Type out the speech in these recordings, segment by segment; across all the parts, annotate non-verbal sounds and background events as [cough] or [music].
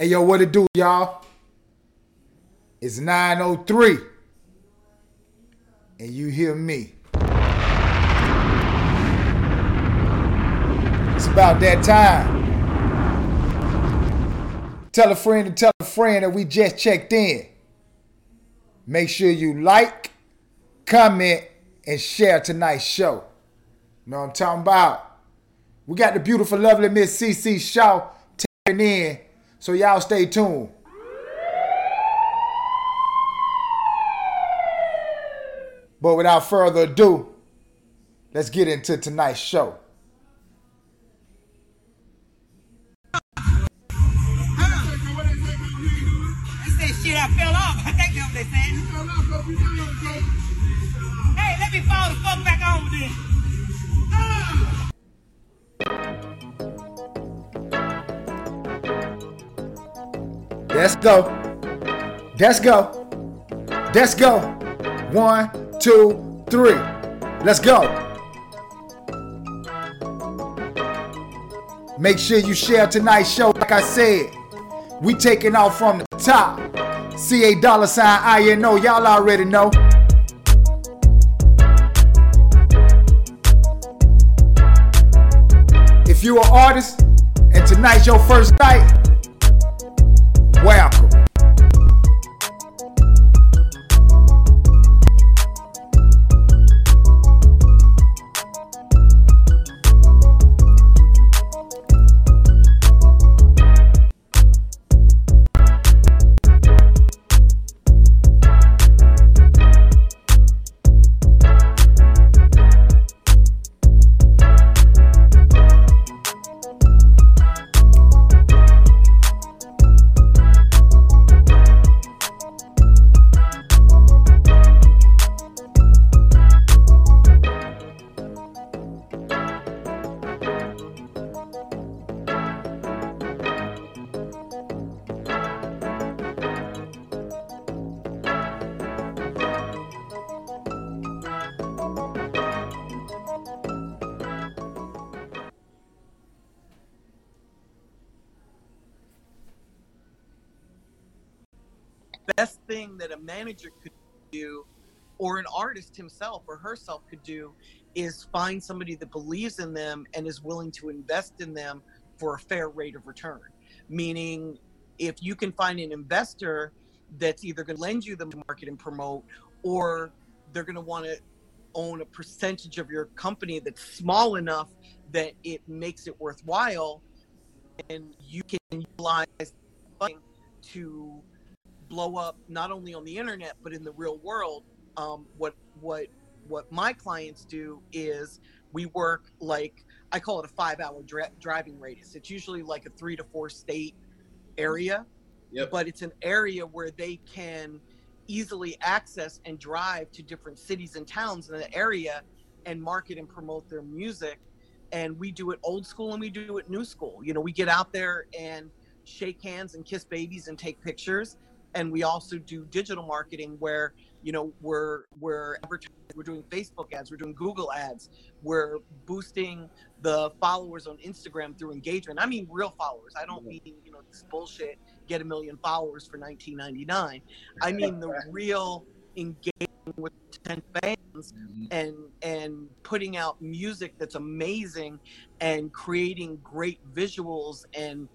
Hey, yo, what it do, y'all? It's 903. And you hear me. It's about that time. Tell a friend and tell a friend that we just checked in. Make sure you like, comment, and share tonight's show. Know what I'm talking about? We got the beautiful, lovely Miss CC Shaw tapping in so y'all stay tuned. But without further ado, let's get into tonight's show. I said shit, I fell off. I think that's what they said. Hey, let me fall the fuck back on then. Let's go. Let's go. Let's go. One, two, three. Let's go. Make sure you share tonight's show. Like I said, we taking off from the top. CA dollar sign I know. Y'all already know. If you're an artist and tonight's your first night, welcome. Manager could do or an artist himself or herself could do is find somebody that believes in them and is willing to invest in them for a fair rate of return. Meaning if you can find an investor that's either going to lend you the market and promote or they're going to want to own a percentage of your company that's small enough that it makes it worthwhile and you can utilize funding to blow up not only on the internet but in the real world. Um, what what what my clients do is we work like i call it a five hour dri- driving radius. It's usually like a three to four state area Yep. but it's an area where they can easily access and drive to different cities and towns in the area and market and promote their music. And we do it old school and we do it new school. You know we get out there and shake hands and kiss babies and take pictures and we also do digital marketing where you know we're we're advertising we're doing facebook ads we're doing google ads we're boosting the followers on instagram through engagement. I mean real followers. I don't mean you know this bullshit get a million followers for 1999 i mean the [laughs] real engagement with 10 fans mm-hmm. and and putting out music that's amazing and creating great visuals and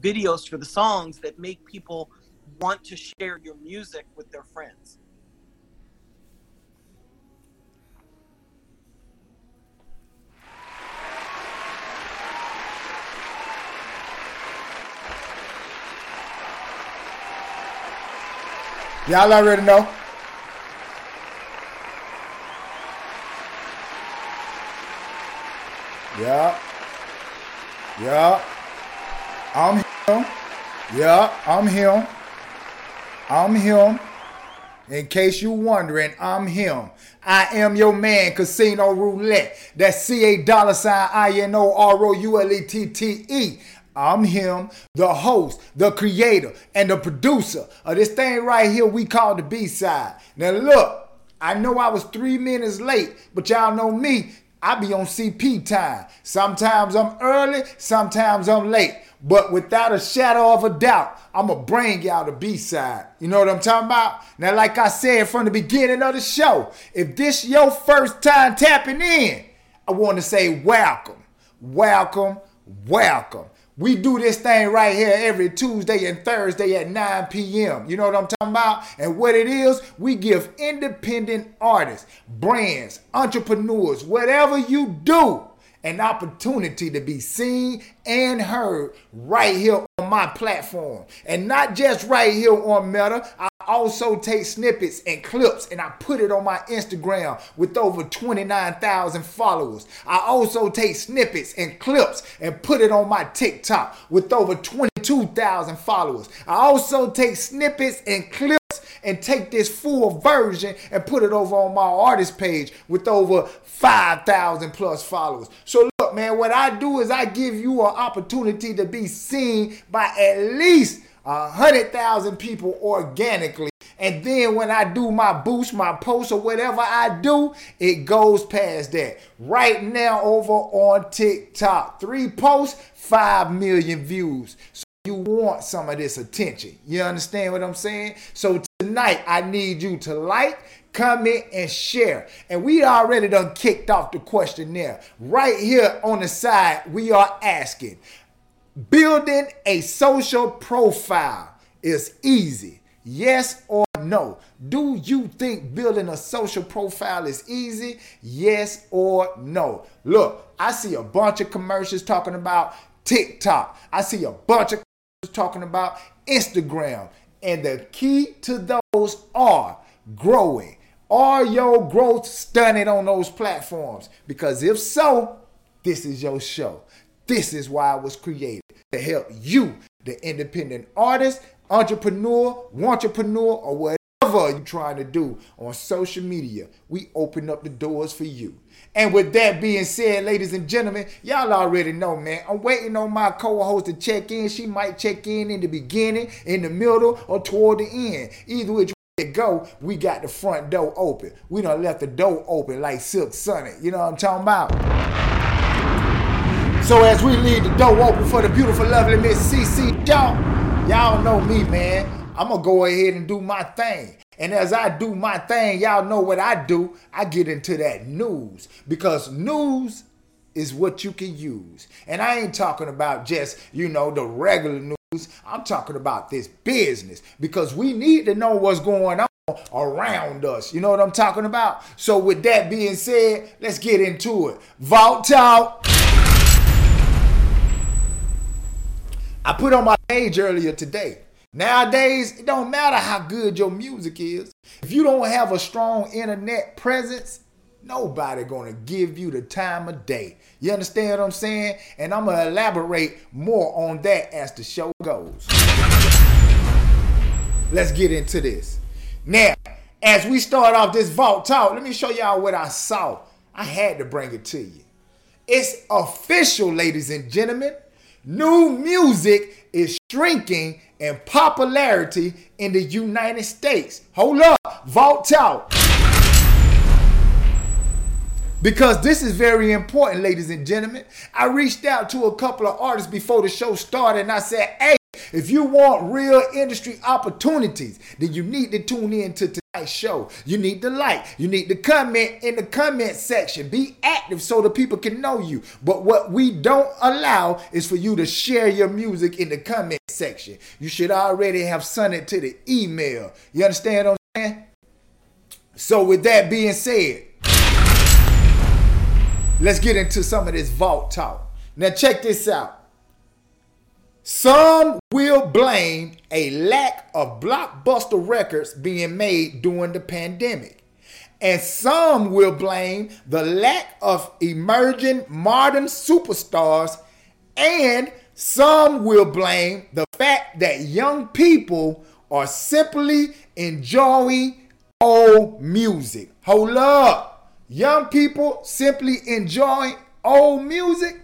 videos for the songs that make people want to share your music with their friends. Y'all already know. Yeah. Yeah. I'm him. Yeah, I'm him. I'm him. In case you're wondering, I'm him. I am your man, Casino Roulette. That's C A dollar sign I N O R O U L E T T E. I'm him, the host, the creator, and the producer of this thing right here we call the B side. Now, look, I know I was three minutes late, but y'all know me. I be on CP time. Sometimes I'm early, sometimes I'm late. But without a shadow of a doubt, I'm going to bring y'all the B side. You know what I'm talking about? Now, like I said from the beginning of the show, if this your first time tapping in, I want to say welcome, welcome, welcome. We do this thing right here every Tuesday and Thursday at 9 p.m. You know what I'm talking about? And what it is, we give independent artists, brands, entrepreneurs, whatever you do, an opportunity to be seen and heard right here on my platform. And not just right here on Meta. Also take snippets and clips and I put it on my Instagram with over 29,000 followers. I also take snippets and clips and put it on my TikTok with over 22,000 followers. I also take snippets and clips and take this full version and put it over on my artist page with over 5,000 plus followers. So look, man, what I do is I give you an opportunity to be seen by at least a hundred thousand people organically. And then when I do my boost, my post, or whatever I do, it goes past that. Right now, over on TikTok, three posts, five million views. So you want some of this attention. You understand what I'm saying? So tonight, I need you to like, comment, and share. And we already done kicked off the questionnaire. Right here on the side, we are asking building a social profile is easy. Yes or no? Do you think building a social profile is easy? Yes or no? Look, I see a bunch of commercials talking about TikTok. I see a bunch of talking about Instagram. And the key to those are growing. Are your growth stunted on those platforms? Because if so, this is your show. This is why I was created to help you, the independent artist, entrepreneur, entrepreneur, or whatever you're trying to do on social media. We open up the doors for you. And with that being said, ladies and gentlemen, y'all already know, man. I'm waiting on my co-host to check in. She might check in in the beginning, in the middle, or toward the end. Either which go, we got the front door open. We don't left the door open like Silk Sonic. You know what I'm talking about? So as we leave the door open for the beautiful, lovely Miss CC, y'all, y'all know me, man. I'm gonna go ahead and do my thing. And as I do my thing, y'all know what I do. I get into that news because news is what you can use. And I ain't talking about just, you know, the regular news. I'm talking about this business because we need to know what's going on around us. You know what I'm talking about? So with that being said, let's get into it. Vault Talk. I put on my page earlier today. Nowadays, it don't matter how good your music is. If you don't have a strong internet presence, nobody gonna give you the time of day. You understand what I'm saying? And I'm gonna elaborate more on that as the show goes. Let's get into this. Now, as we start off this vault talk, let me show y'all what I saw. I had to bring it to you. It's official, ladies and gentlemen. New music is shrinking in popularity in the United States. Hold up, Vault Talk. Because this is very important, ladies and gentlemen. I reached out to a couple of artists before the show started and I said, hey, if you want real industry opportunities, then you need to tune in to show. You need to like, you need to comment in the comment section. Be active so the people can know you. But what we don't allow is for you to share your music in the comment section. You should already have sent it to the email. You understand what I'm saying? So with that being said, let's get into some of this vault talk. Now check this out. Some will blame a lack of blockbuster records being made during the pandemic. And some will blame the lack of emerging modern superstars. And some will blame the fact that young people are simply enjoying old music. Hold up. Young people simply enjoying old music?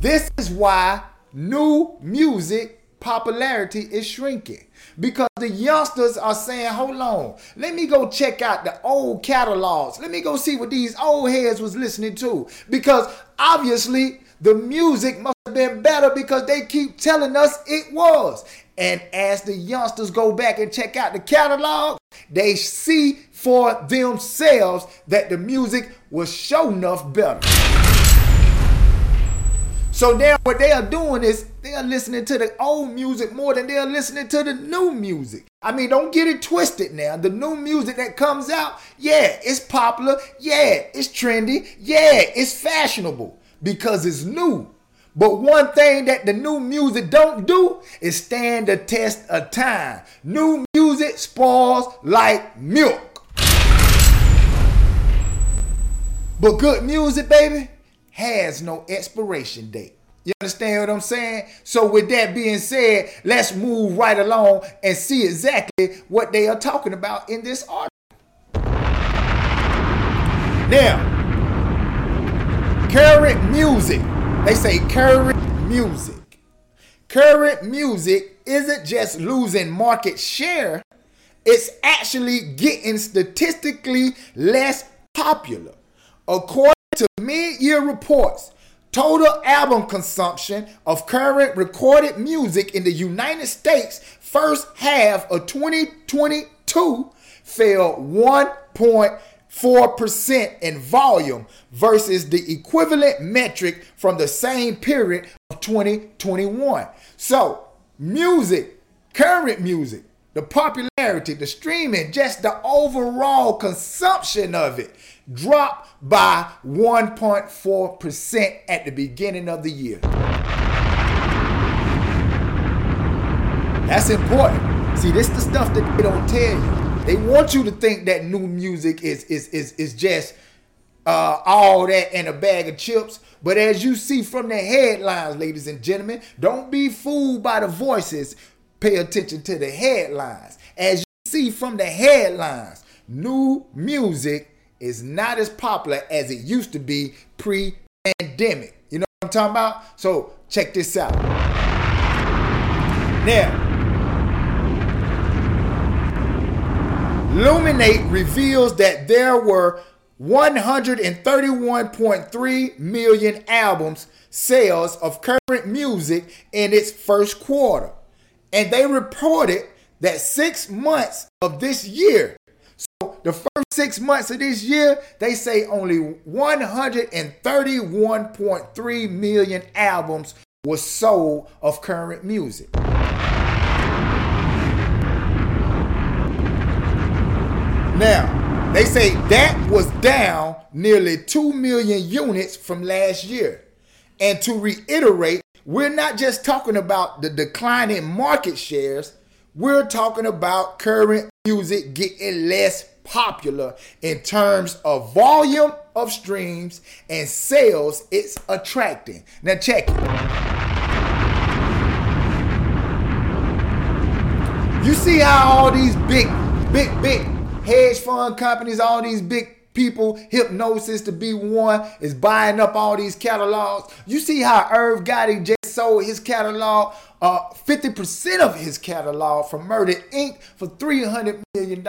This is why new music popularity is shrinking because the youngsters are saying, hold on, let me go check out the old catalogs. Let me go see what these old heads was listening to. Because obviously the music must have been better because they keep telling us it was. And as the youngsters go back and check out the catalog, they see for themselves that the music was sure enough better. So now what they are doing is they are listening to the old music more than they are listening to the new music. I mean, don't get it twisted now. The new music that comes out, yeah, it's popular. Yeah, it's trendy. Yeah, it's fashionable because it's new. But one thing that the new music don't do is stand the test of time. New music spoils like milk. But good music, baby, has no expiration date. You understand what I'm saying? So with that being said, let's move right along and see exactly what they are talking about in this article. Now, current music. They say current music. Current music isn't just losing market share, it's actually getting statistically less popular. According to mid year reports, total album consumption of current recorded music in the United States first half of 2022 fell 1.4% in volume versus the equivalent metric from the same period of 2021. So, music, current music, the popularity, the streaming, just the overall consumption of it dropped by 1.4% at the beginning of the year. That's important. See, this is the stuff that they don't tell you. They want you to think that new music is is is is just uh, all that and a bag of chips. But as you see from the headlines, ladies and gentlemen, don't be fooled by the voices. Pay attention to the headlines. As you see from the headlines, new music is not as popular as it used to be pre-pandemic. You know what I'm talking about? So check this out. Now, Luminate reveals that there were 131.3 million albums sales of current music in its first quarter. And they reported that six months of this year, so the first six months of this year, they say only 131.3 million albums were sold of current music. Now, they say that was down nearly 2 million units from last year. And to reiterate, we're not just talking about the decline in market shares, we're talking about current music getting less popular in terms of volume of streams and sales it's attracting. Now, check it. You see how all these big, big, big hedge fund companies, all these big people, Hipgnosis to be one, is buying up all these catalogs. You see how Irv Gotti just sold his catalog, uh, 50% of his catalog from Murder Inc. for $300 million.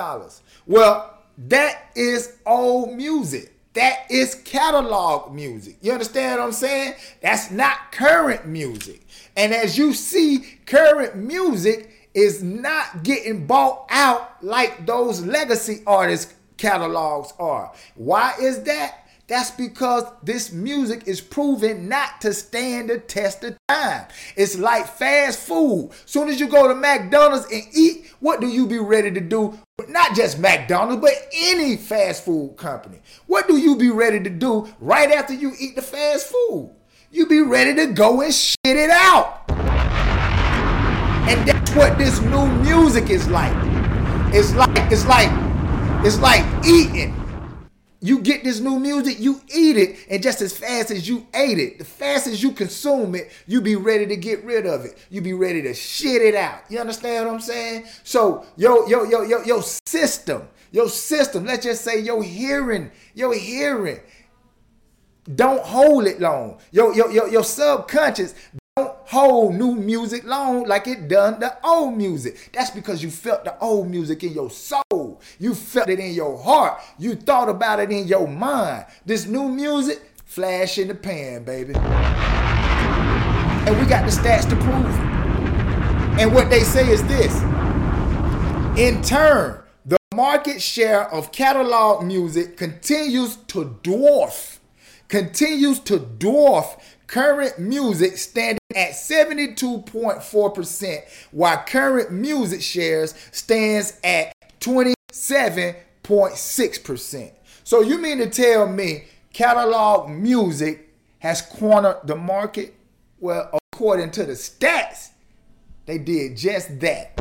Well, that is old music. That is catalog music. You understand what I'm saying? That's not current music. And as you see, current music is not getting bought out like those legacy artists catalogs are. Why is that? That's because this music is proven not to stand the test of time. It's like fast food. Soon as you go to McDonald's and eat, what do you be ready to do? Not just McDonald's, but any fast food company. What do you be ready to do right after you eat the fast food? You be ready to go and shit it out. And that's what this new music is like. It's like it's like it's like eating. You get this new music, you eat it, and just as fast as you ate it, the fast as you consume it, you be ready to get rid of it. You be ready to shit it out. You understand what I'm saying? So yo, yo, yo, yo, your system, your system, let's just say your hearing, your hearing, don't hold it long. Your, your, your, your subconscious hold new music long like it done the old music. That's because you felt the old music in your soul. You felt it in your heart. You thought about it in your mind. This new music, flash in the pan, baby. And we got the stats to prove it. And what they say is this. In turn, the market share of catalog music continues to dwarf, continues to dwarf current music standing at 72.4%, while current music shares stands at 27.6%. So you mean to tell me catalog music has cornered the market? Well, according to the stats, they did just that.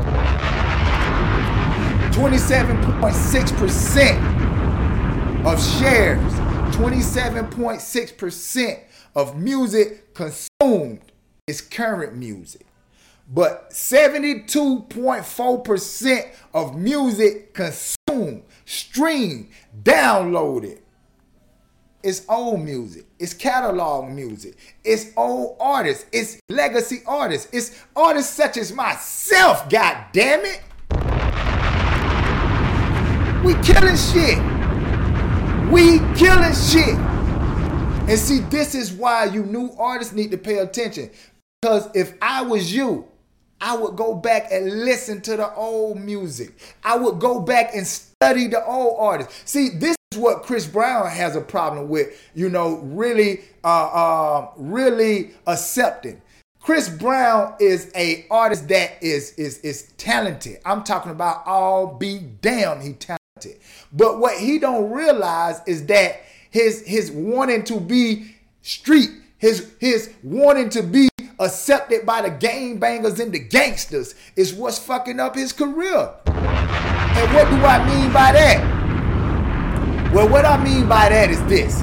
27.6% of shares, 27.6% of music consumed is current music. But 72.4% of music consumed, streamed, downloaded it's old music. It's catalog music. It's old artists. It's legacy artists. It's artists such as myself, god damn it. We killing shit. We killing shit. And see, this is why you new artists need to pay attention. Because if I was you, I would go back and listen to the old music. I would go back and study the old artists. See, this is what Chris Brown has a problem with, you know, really, uh, uh, really accepting. Chris Brown is a artist that is is is talented. I'm talking about all be damn he talented. But what he don't realize is that his his wanting to be street, his his wanting to be accepted by the gang bangers and the gangsters is what's fucking up his career. And what do I mean by that? Well, what I mean by that is this.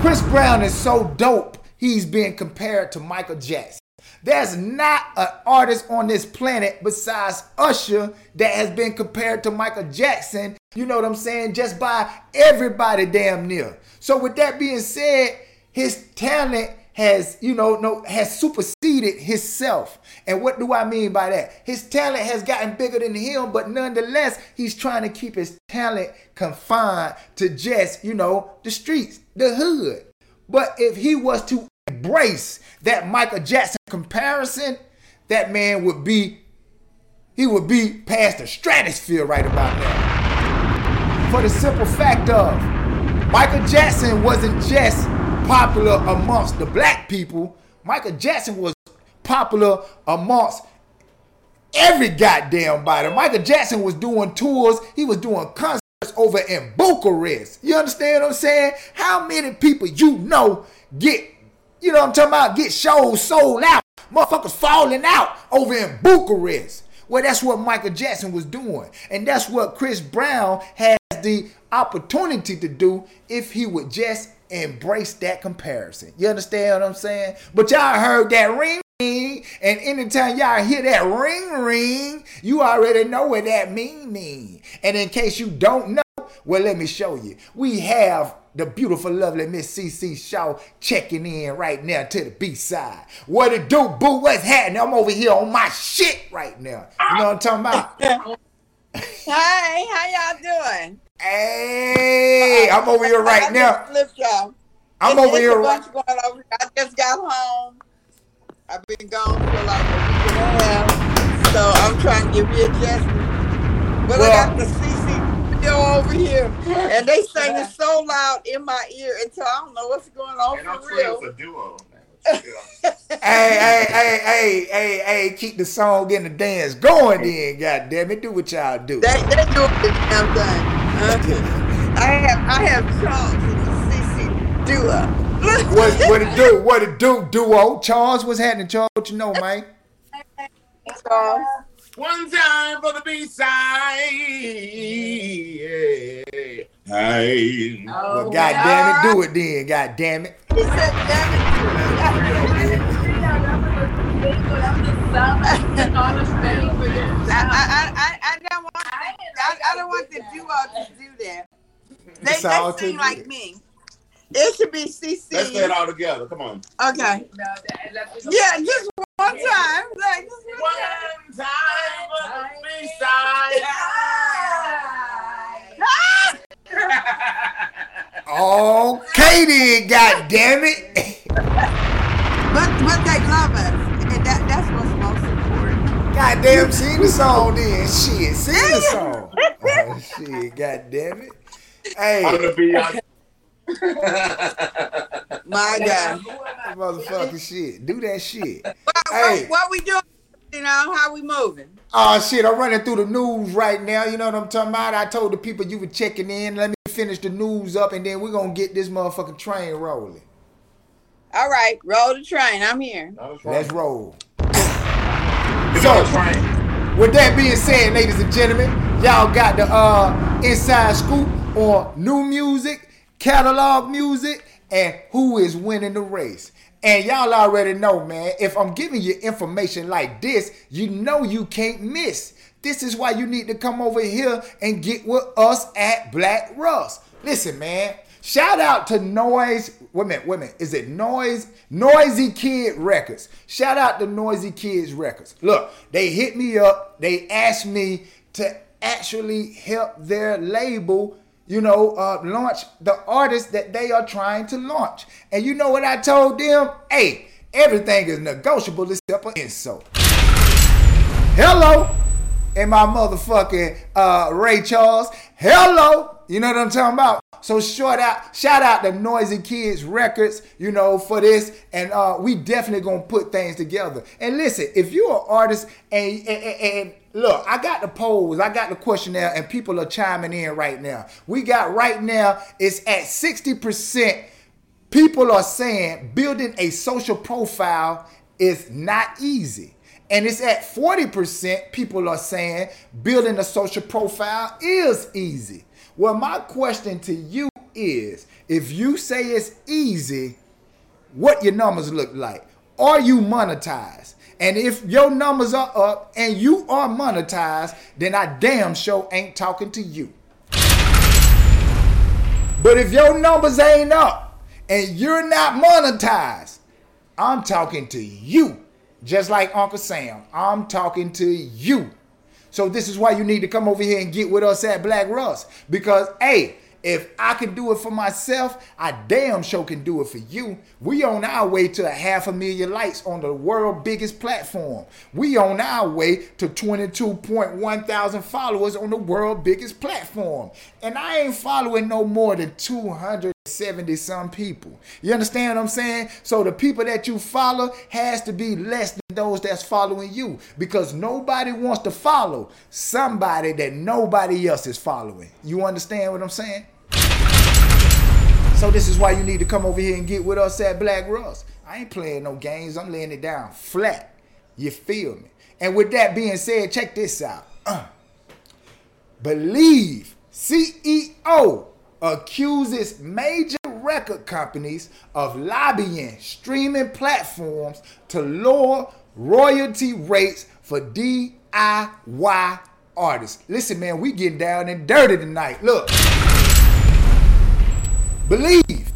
Chris Brown is so dope, he's being compared to Michael Jackson. There's not an artist on this planet besides Usher that has been compared to Michael Jackson, you know what I'm saying, just by everybody damn near. So with that being said, his talent has, you know, no, has superseded himself. And what do I mean by that? His talent has gotten bigger than him, but nonetheless, he's trying to keep his talent confined to just, you know, the streets, the hood. But if he was to embrace that Michael Jackson comparison, that man would be, he would be past the stratosphere right about now. For the simple fact of, Michael Jackson wasn't just popular amongst the black people. Michael Jackson was popular amongst every goddamn body. Michael Jackson was doing tours, he was doing concerts over in Bucharest. You understand what I'm saying? How many people you know get, you know what I'm talking about, get shows sold out? Motherfuckers falling out over in Bucharest. Well, that's what Michael Jackson was doing. And that's what Chris Brown has the opportunity to do if he would just embrace that comparison. You understand what I'm saying? But y'all heard that ring ring, and anytime y'all hear that ring ring, you already know what that mean mean. And in case you don't know, well, let me show you. We have the beautiful, lovely Miss CC Shaw checking in right now to the B side. What it do, boo? What's happening? I'm over here on my shit right now. You know what I'm talking about? [laughs] Hey, how y'all doing? Hey, I'm over here right I now. just y'all. I'm It's- over it's here a right. bunch over here. I just got home. I've been gone for like a week and a half, so I'm trying to get readjusted. But Well- I got the CC video over here, and they singing so loud in my ear until I don't know what's going on And I'm for real. it's a duo. [laughs] Hey, hey, hey, hey, hey, hey, keep the song and the dance going then, God damn it. Do what y'all do. They they doing the damn thing. Uh-huh. I have I have Charles in the CC duo. What, what it do? What it do, duo? Charles, what's happening, Charles? What you know, man? Charles. One time for the B side. Hey. Hey. Well, God damn it, do it then, God damn it. He said, damn it. [laughs] [laughs] [laughs] I, I, I, I don't want I, I don't want the duo to do that. They, It's all they sing like me. It should be CC. Let's say it CC. all together. Come on. Okay. Yeah, just One time. Like, just one One time. time for the B-side. Okay then, god damn it. [laughs] But but they love us. And that, that's what's most important. God damn, sing the song then. Shit, sing the song. Oh, shit, god damn it. Hey, I'm the B-side. [laughs] My God. motherfucking shit. Do that shit. What, Hey. what, what we doing? You know, how we moving? Oh shit, I'm running through the news right now. You know what I'm talking about? I told the people you were checking in. Let me finish the news up and then we're gonna get this motherfucking train rolling. All right, roll the train. I'm here. Let's roll. It's on the train. With that being said, ladies and gentlemen, y'all got the uh inside scoop on new music, catalog music, and who is winning the race. And y'all already know, man, if I'm giving you information like this, you know you can't miss. This is why you need to come over here and get with us at Black Russ. Listen, man. Shout out to Noise. A minute. Is it Noise? Noisy Kid Records. Shout out to Noisy Kids Records. Look, they hit me up. They asked me to actually help their label, you know, uh, launch the artists that they are trying to launch. And you know what I told them? Hey, everything is negotiable except for insult. Hello, and my motherfucking uh, Ray Charles. Hello, you know what I'm talking about. So short out, shout out to Noisy Kids Records, you know, for this, and uh, we definitely gonna put things together. And listen, if you're an artist and, and, and- and look, I got the polls, I got the questionnaire, and people are chiming in right now. We got right now, it's at 60%. People are saying building a social profile is not easy. And it's at 40%, people are saying building a social profile is easy. Well, my question to you is if you say it's easy, what your numbers look like? Are you monetized? And if your numbers are up and you are monetized, then I damn sure ain't talking to you. But if your numbers ain't up and you're not monetized, I'm talking to you. Just like Uncle Sam, I'm talking to you. So this is why you need to come over here and get with us at Black Russ. Because hey, if I can do it for myself, I damn sure can do it for you. We on our way to a half a million likes on the world biggest platform. We on our way to 22.1 thousand followers on the world biggest platform. And I ain't following no more than 270 some people. You understand what I'm saying? So the people that you follow has to be less than those that's following you because nobody wants to follow somebody that nobody else is following. You understand what I'm saying? So this is why you need to come over here and get with us at Black Russ. I ain't playing no games. I'm laying it down flat. You feel me? And with that being said, check this out. Uh. Believe CEO accuses major record companies of lobbying streaming platforms to lower royalty rates for DIY artists. Listen, man, we getting down and dirty tonight. Look. Believe.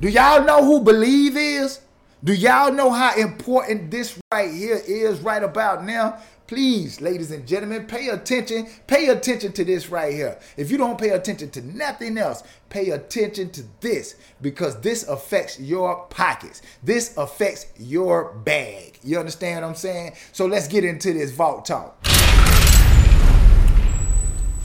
Do y'all know who Believe is? Do y'all know how important this right here is right about now? Please, ladies and gentlemen, pay attention. Pay attention to this right here. If you don't pay attention to nothing else, pay attention to this because this affects your pockets. This affects your bag. You understand what I'm saying? So let's get into this vault talk.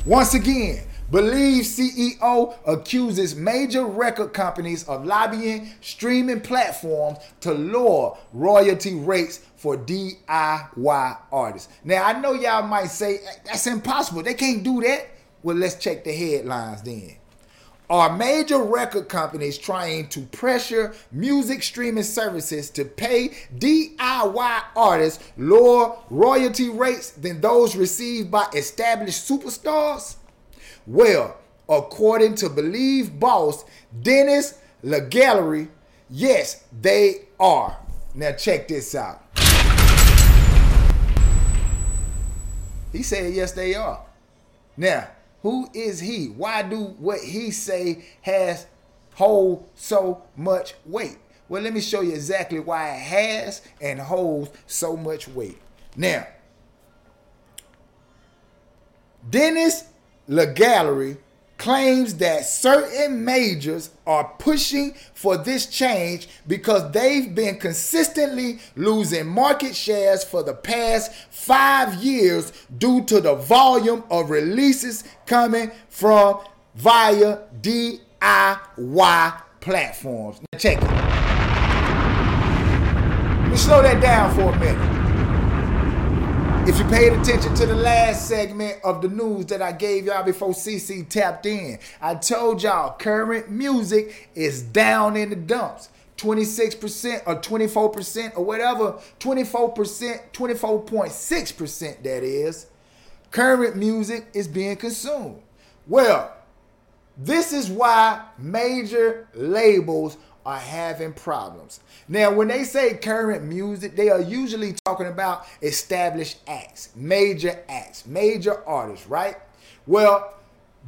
Once again, Believe CEO accuses major record companies of lobbying streaming platforms to lower royalty rates for DIY artists. Now, I know y'all might say that's impossible. They can't do that. Well, let's check the headlines then. Are major record companies trying to pressure music streaming services to pay DIY artists lower royalty rates than those received by established superstars? Well, according to Believe boss Denis Ladegaillerie, yes, they are. Now check this out. He said yes, they are. Now, who is he? Why do what he say has hold so much weight? Well, let me show you exactly why it has and holds so much weight. Now, Denis Ladegaillerie claims that certain majors are pushing for this change because they've been consistently losing market shares for the past five years due to the volume of releases coming from via DIY platforms. Check it. Let me slow that down for a minute. If you paid attention to the last segment of the news that I gave y'all before CC tapped in, I told y'all current music is down in the dumps. 26% or 24% or whatever, 24%, 24.6% that is, current music is being consumed. Well, this is why major labels are having problems. Now, when they say current music, they are usually talking about established acts, major acts, major artists, right? Well,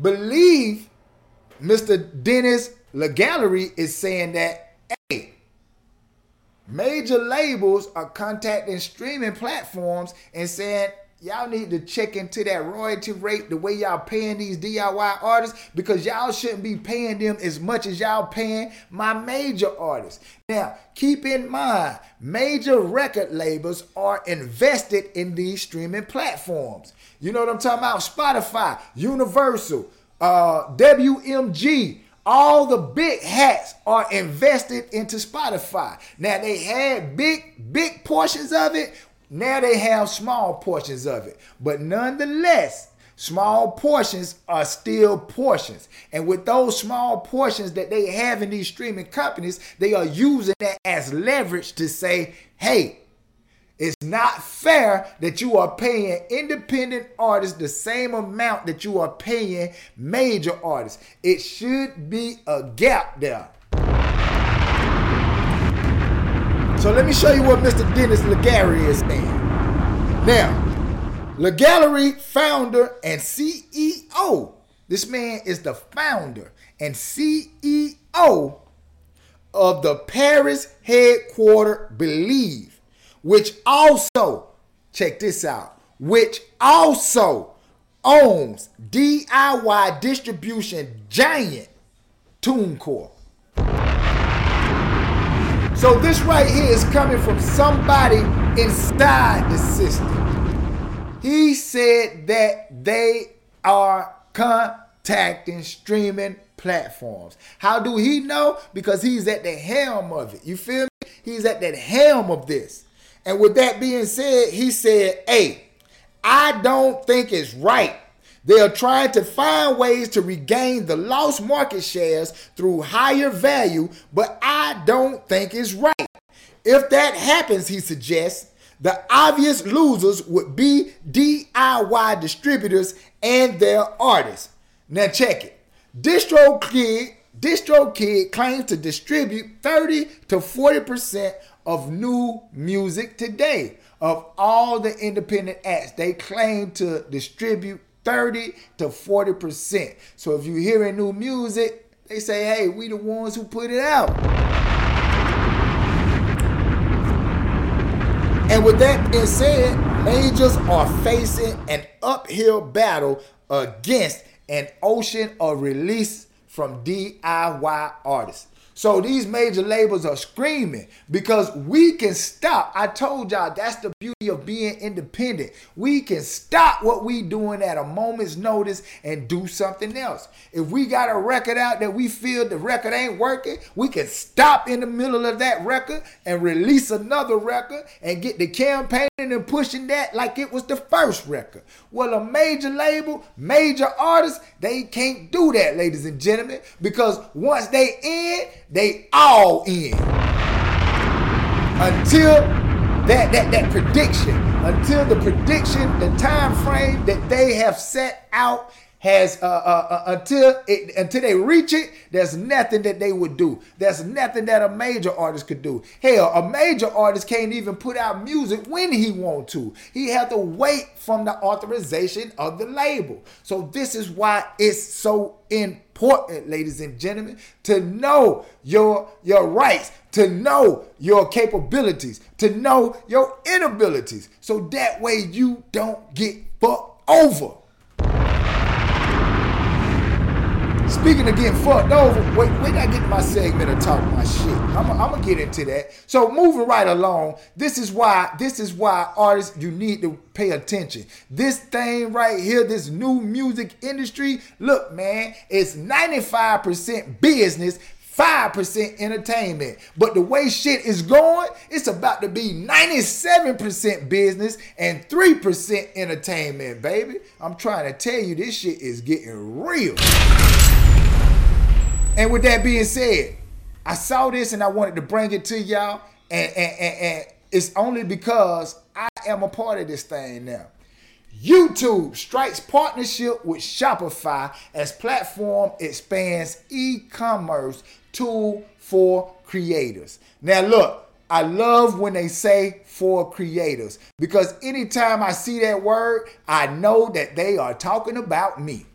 believe Mr. Denis Ladegaillerie is saying that, hey, major labels are contacting streaming platforms and saying, y'all need to check into that royalty rate the way y'all paying these DIY artists because y'all shouldn't be paying them as much as y'all paying my major artists. Now, keep in mind, major record labels are invested in these streaming platforms. You know what I'm talking about? Spotify, Universal, uh, WMG. All the big hats are invested into Spotify. Now they had big, big portions of it now they have small portions of it. But nonetheless, small portions are still portions. And with those small portions that they have in these streaming companies, they are using that as leverage to say, hey, it's not fair that you are paying independent artists the same amount that you are paying major artists. It should be a gap there. So let me show you what Mr. Dennis LeGarry is saying. Now, Ladegaillerie founder and CEO. This man is the founder and CEO of the Paris headquarter Believe, which also, check this out, which also owns DIY distribution giant TuneCore. So this right here is coming from somebody inside the system. He said that they are contacting streaming platforms. How do he know? Because he's at the helm of it. You feel me? He's at the helm of this. And with that being said, he said, Hey, I don't think it's right they are trying to find ways to regain the lost market shares through higher value, but I don't think it's right. If that happens, he suggests, the obvious losers would be DIY distributors and their artists. Now check it. DistroKid, DistroKid claims to distribute 30 to 40% of new music today. Of all the independent acts, they claim to distribute 30 to 40%. So if you're hearing new music, they say, hey, we the ones who put it out. And with that being said, majors are facing an uphill battle against an ocean of release from DIY artists. So these major labels are screaming because we can stop. I told y'all that's the beauty of being independent. We can stop what we doing at a moment's notice and do something else. If we got a record out that we feel the record ain't working, we can stop in the middle of that record and release another record and get the campaigning and pushing that like it was the first record. Well, a major label, major artist, they can't do that, ladies and gentlemen, because once they in, they all in. Until that, that, that prediction, until the prediction, the time frame that they have set out has uh, uh, uh, until it, until they reach it, there's nothing that they would do. There's nothing that a major artist could do. Hell, a major artist can't even put out music when he want to. He had to wait from the authorization of the label. So this is why it's so important, ladies and gentlemen, to know your your rights, to know your capabilities, to know your inabilities, so that way you don't get fucked over. Speaking of getting fucked over, wait, wait, I get my segment of talk my shit. I'm gonna get into that. So moving right along, this is why this is why artists you need to pay attention. This thing right here, this new music industry, look, man, it's 95% business. 5% entertainment. But the way shit is going, it's about to be 97% business and 3% entertainment, baby. I'm trying to tell you, this shit is getting real. And with that being said, I saw this and I wanted to bring it to y'all. And, and, and, and it's only because I am a part of this thing now. YouTube strikes partnership with Shopify as platform expands e-commerce tool for creators. Now look, I love when they say for creators because anytime I see that word, I know that they are talking about me.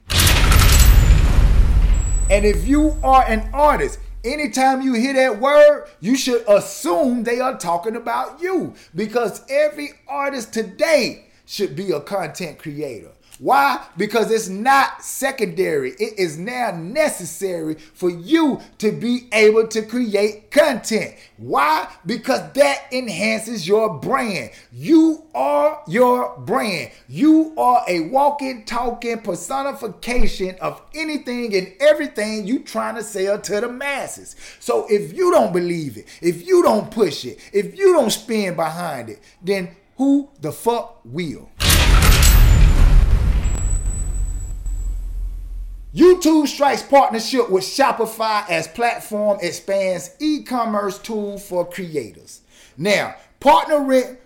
And if you are an artist, anytime you hear that word, you should assume they are talking about you because every artist today should be a content creator. Why? Because it's not secondary. It is now necessary for you to be able to create content. Why? Because that enhances your brand. You are your brand. You are a walking, talking personification of anything and everything you trying to sell to the masses. So if you don't believe it, if you don't push it, if you don't spin behind it, then who the fuck will? YouTube strikes partnership with Shopify as platform expands e-commerce tool for creators. Now, partnering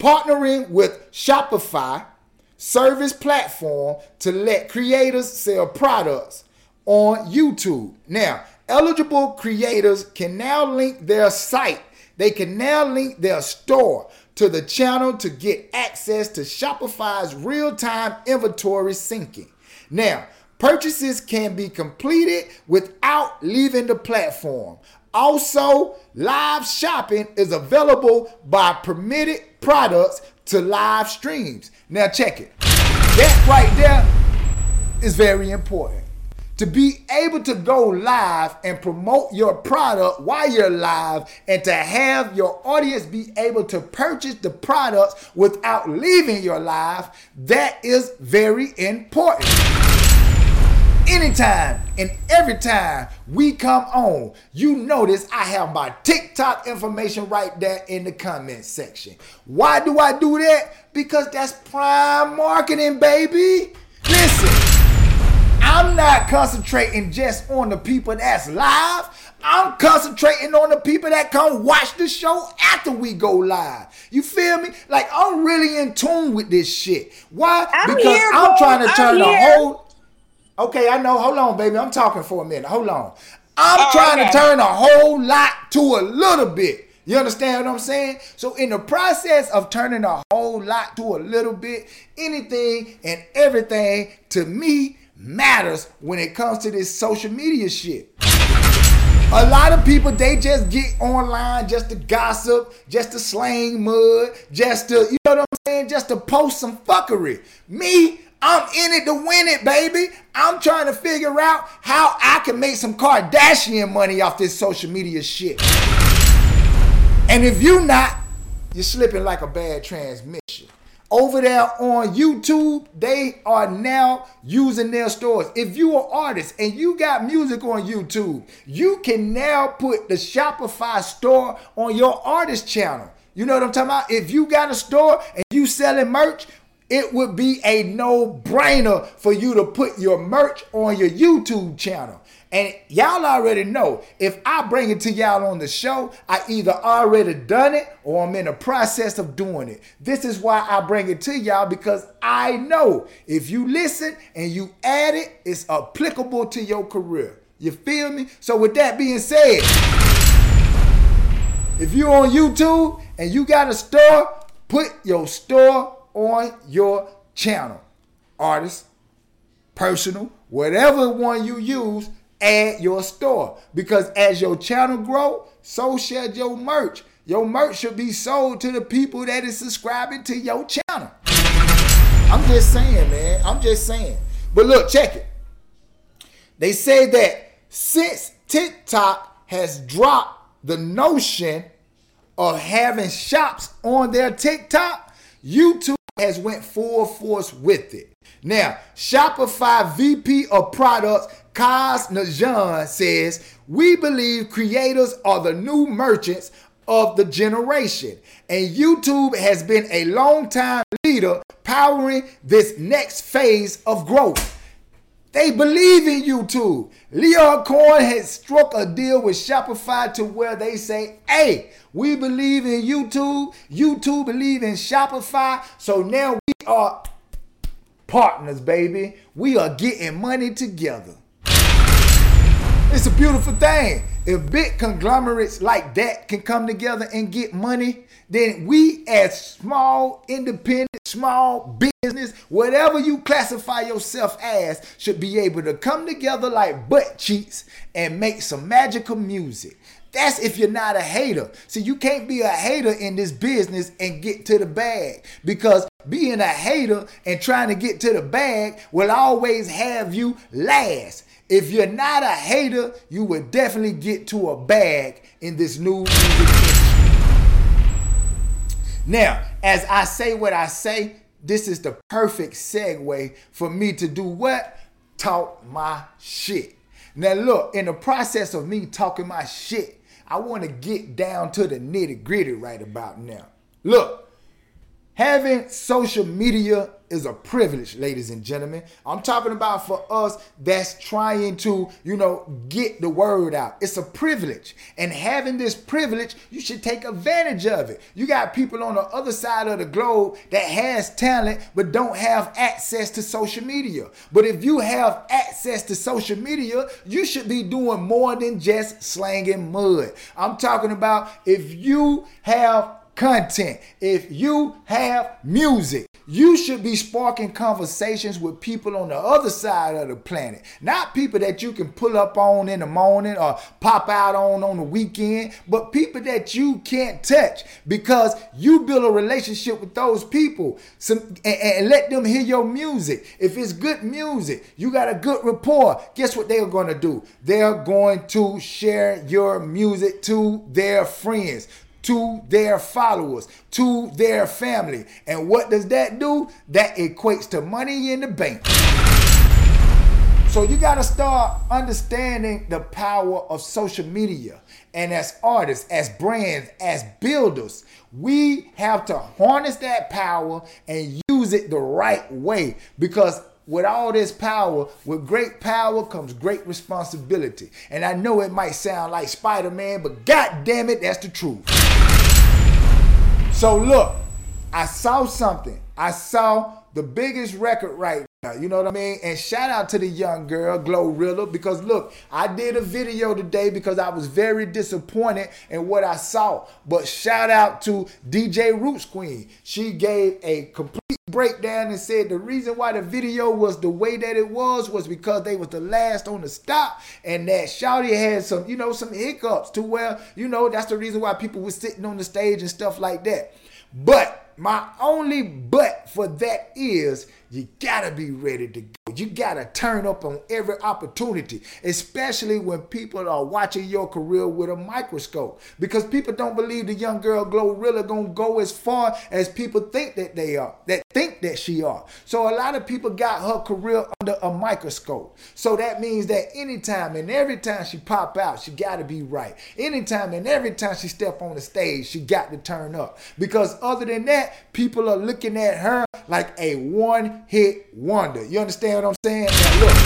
partnering with Shopify service platform to let creators sell products on YouTube. Now, eligible creators can now link their site. They can now link their store to the channel to get access to Shopify's real-time inventory syncing. Now, Purchases can be completed without leaving the platform. Also, live shopping is available by permitted products to live streams. Now, check it. That right there is very important. To be able to go live and promote your product while you're live and to have your audience be able to purchase the products without leaving your live, that is very important anytime and every time we come on, you notice I have my TikTok information right there in the comment section. Why do I do that? Because that's prime marketing, baby. Listen, I'm not concentrating just on the people that's live. I'm concentrating on the people that come watch the show after we go live. You feel me? Like I'm really in tune with this shit. Why? I'm because here, I'm bro. trying to turn the whole Okay, I know. Hold on, baby. I'm talking for a minute. Hold on. I'm Oh, trying okay. to turn a whole lot to a little bit. You understand what I'm saying? So, in the process of turning a whole lot to a little bit, anything and everything to me matters when it comes to this social media shit. A lot of people they just get online just to gossip, just to slang mud, just to you know what I'm saying, just to post some fuckery. Me, I'm in it to win it, baby. I'm trying to figure out how I can make some Kardashian money off this social media shit. And if you're not, you're slipping like a bad transmission. Over there on YouTube, they are now using their stores. If you are an artist and you got music on YouTube, you can now put the Shopify store on your artist channel. You know what I'm talking about? If you got a store and you selling merch, it would be a no-brainer for you to put your merch on your YouTube channel. And y'all already know if I bring it to y'all on the show, I either already done it or I'm in the process of doing it. This is why I bring it to y'all because I know if you listen and you add it, it's applicable to your career. You feel me? So with that being said, if you're on YouTube and you got a store, put your store on your channel. Artist, personal, whatever one you use, add your store. Because as your channel grow, so shall your merch. Your merch should be sold to the people that is subscribing to your channel. I'm just saying, man. I'm just saying. But look, check it. They say that since TikTok has dropped the notion of having shops on their TikTok, YouTube has went full force with it. Now, Shopify VP of Products Kaz Najan says, "We believe creators are the new merchants of the generation, and YouTube has been a long time leader powering this next phase of growth." They believe in YouTube. Lyor Cohen has struck a deal with Shopify to where they say, hey, we believe in YouTube. YouTube believe in Shopify. So now we are partners, baby. We are getting money together. It's a beautiful thing. If big conglomerates like that can come together and get money, then we as small, independent, small business, whatever you classify yourself as, should be able to come together like butt cheeks and make some magical music. That's if you're not a hater. See, you can't be a hater in this business and get to the bag because being a hater and trying to get to the bag will always have you last. If you're not a hater, you will definitely get to a bag in this new music. Now, as I say what I say, this is the perfect segue for me to do what? Talk my shit. Now, look, in the process of me talking my shit, I want to get down to the nitty gritty right about now. Look, having social media is a privilege, ladies and gentlemen. I'm talking about for us that's trying to, you know, get the word out. It's a privilege. And having this privilege, you should take advantage of it. You got people on the other side of the globe that has talent but don't have access to social media. But if you have access to social media, you should be doing more than just slanging mud. I'm talking about if you have content, if you have music, you should be sparking conversations with people on the other side of the planet. Not people that you can pull up on in the morning or pop out on on the weekend, but people that you can't touch because you build a relationship with those people some, and, and let them hear your music. If it's good music, you got a good rapport, guess what they're going to do? They're going to share your music to their friends to their followers, to their family. And what does that do? That equates to money in the bank. So you got to start understanding the power of social media. And as artists, as brands, as builders, we have to harness that power and use it the right way because with all this power, with great power comes great responsibility. And I know it might sound like Spider Man, but god damn it, that's the truth. So look, I saw something. I saw the biggest record right now. You know what I mean? And shout out to the young girl, Glorilla, because look, I did a video today because I was very disappointed in what I saw. But shout out to DJ Roots Queen. She gave a complete breakdown and said the reason why the video was the way that it was was because they was the last on the stop and that Shouty had some, you know, some hiccups to where, you know, that's the reason why people were sitting on the stage and stuff like that. But my only but for that is you gotta be ready to go. You gotta turn up on every opportunity, especially when people are watching your career with a microscope. Because people don't believe the young girl Glorilla gonna go as far as people think that they are, that think that she are. So a lot of people got her career under a microscope. So that means that anytime and every time she pop out, she gotta be right. Anytime and every time she step on the stage, she got to turn up. Because other than that, people are looking at her like a one hit wonder. You understand what I'm saying? Now look,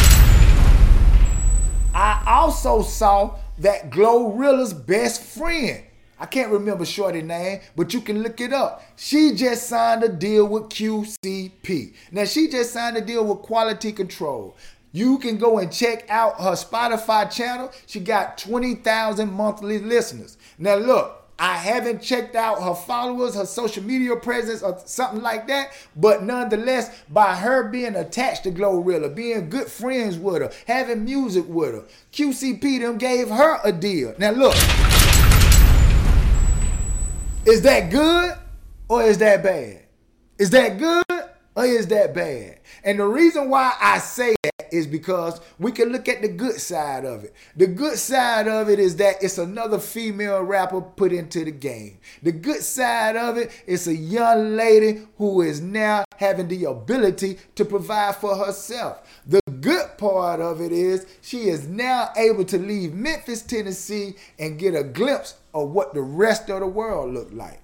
I also saw that Glorilla's best friend. I can't remember Shorty name, but you can look it up. She just signed a deal with QCP. Now she just signed a deal with Quality Control. You can go and check out her Spotify channel. She got 20,000 monthly listeners. Now look, I haven't checked out her followers, her social media presence, or something like that. But nonetheless, by her being attached to Glorilla, being good friends with her, having music with her, QCP them gave her a deal. Now look, is that good or is that bad? Is that good is that bad? And the reason why I say that is because we can look at the good side of it. The good side of it is that it's another female rapper put into the game. The good side of it is a young lady who is now having the ability to provide for herself. The good part of it is she is now able to leave Memphis, Tennessee and get a glimpse of what the rest of the world looked like.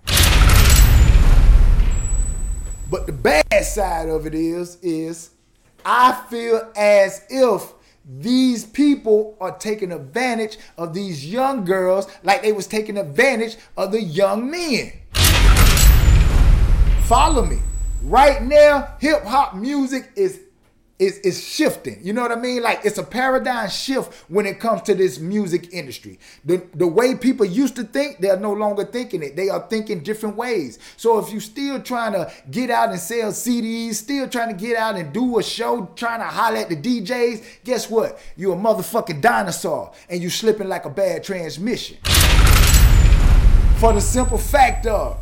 But the bad side of it is, is I feel as if these people are taking advantage of these young girls like they was taking advantage of the young men. Follow me. Right now, hip hop music is is is shifting. You know what I mean? Like it's a paradigm shift when it comes to this music industry. The the way people used to think, they're no longer thinking it. They are thinking different ways. So if you're still trying to get out and sell CDs, still trying to get out and do a show, trying to holler at the DJs, guess what? You're a motherfucking dinosaur and you slipping like a bad transmission. For the simple fact of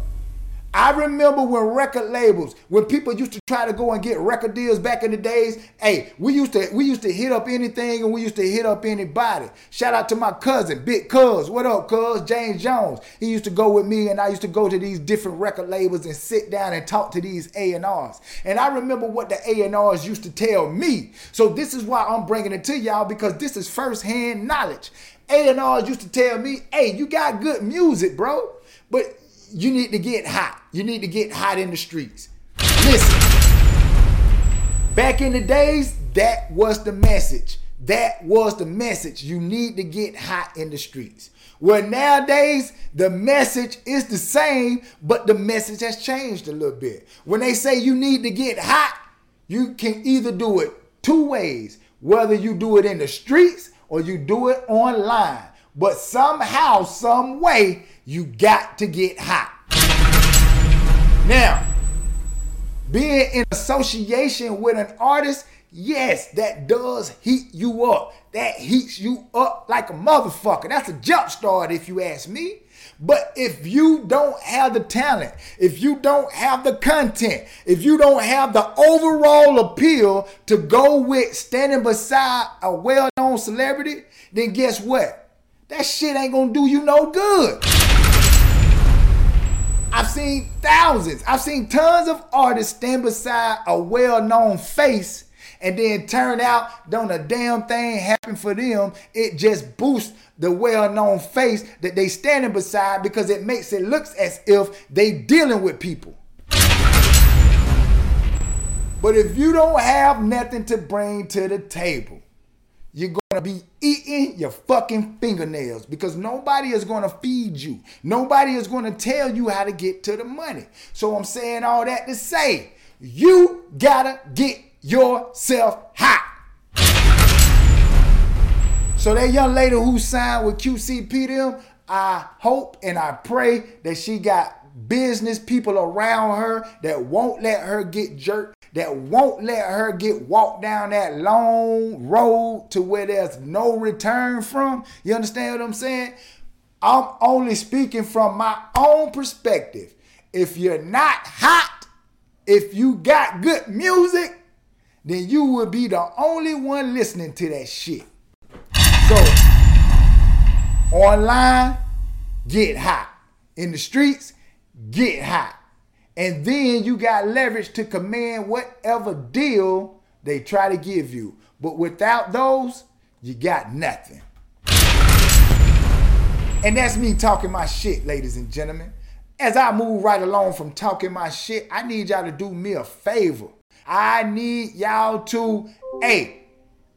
I remember when record labels, when people used to try to go and get record deals back in the days, hey, we used to we used to hit up anything and we used to hit up anybody. Shout out to my cousin, Big Cuz. What up, Cuz? James Jones. He used to go with me and I used to go to these different record labels and sit down and talk to these A&Rs. And I remember what the A&Rs used to tell me. So this is why I'm bringing it to y'all because this is firsthand knowledge. A&Rs used to tell me, hey, you got good music, bro. But you need to get hot. You need to get hot in the streets. Listen, back in the days, that was the message. That was the message. You need to get hot in the streets. Well, nowadays, the message is the same, but the message has changed a little bit. When they say you need to get hot, you can either do it two ways whether you do it in the streets or you do it online. But somehow, some way, you got to get hot. Now, being in association with an artist, yes, that does heat you up. That heats you up like a motherfucker. That's a jump start, if you ask me. But if you don't have the talent, if you don't have the content, if you don't have the overall appeal to go with standing beside a well known celebrity, then guess what? That shit ain't gonna do you no good. I've seen thousands, I've seen tons of artists stand beside a well known face and then turn out, don't a damn thing happen for them. It just boosts the well known face that they standing beside because it makes it looks as if they dealing with people. But if you don't have nothing to bring to the table, you're gonna be eating your fucking fingernails because nobody is gonna feed you. Nobody is gonna tell you how to get to the money. So I'm saying all that to say, you gotta get yourself hot. So that young lady who signed with QCP I hope and I pray that she got business people around her that won't let her get jerked, that won't let her get walked down that long road to where there's no return from. You understand what I'm saying? I'm only speaking from my own perspective. If you're not hot, if you got good music, then you will be the only one listening to that shit. So, online, get hot. In the streets, get hot. And then you got leverage to command whatever deal they try to give you. But without those, you got nothing. And that's me talking my shit, ladies and gentlemen. as I move right along from talking my shit, I need y'all to do me a favor. I need y'all to, hey,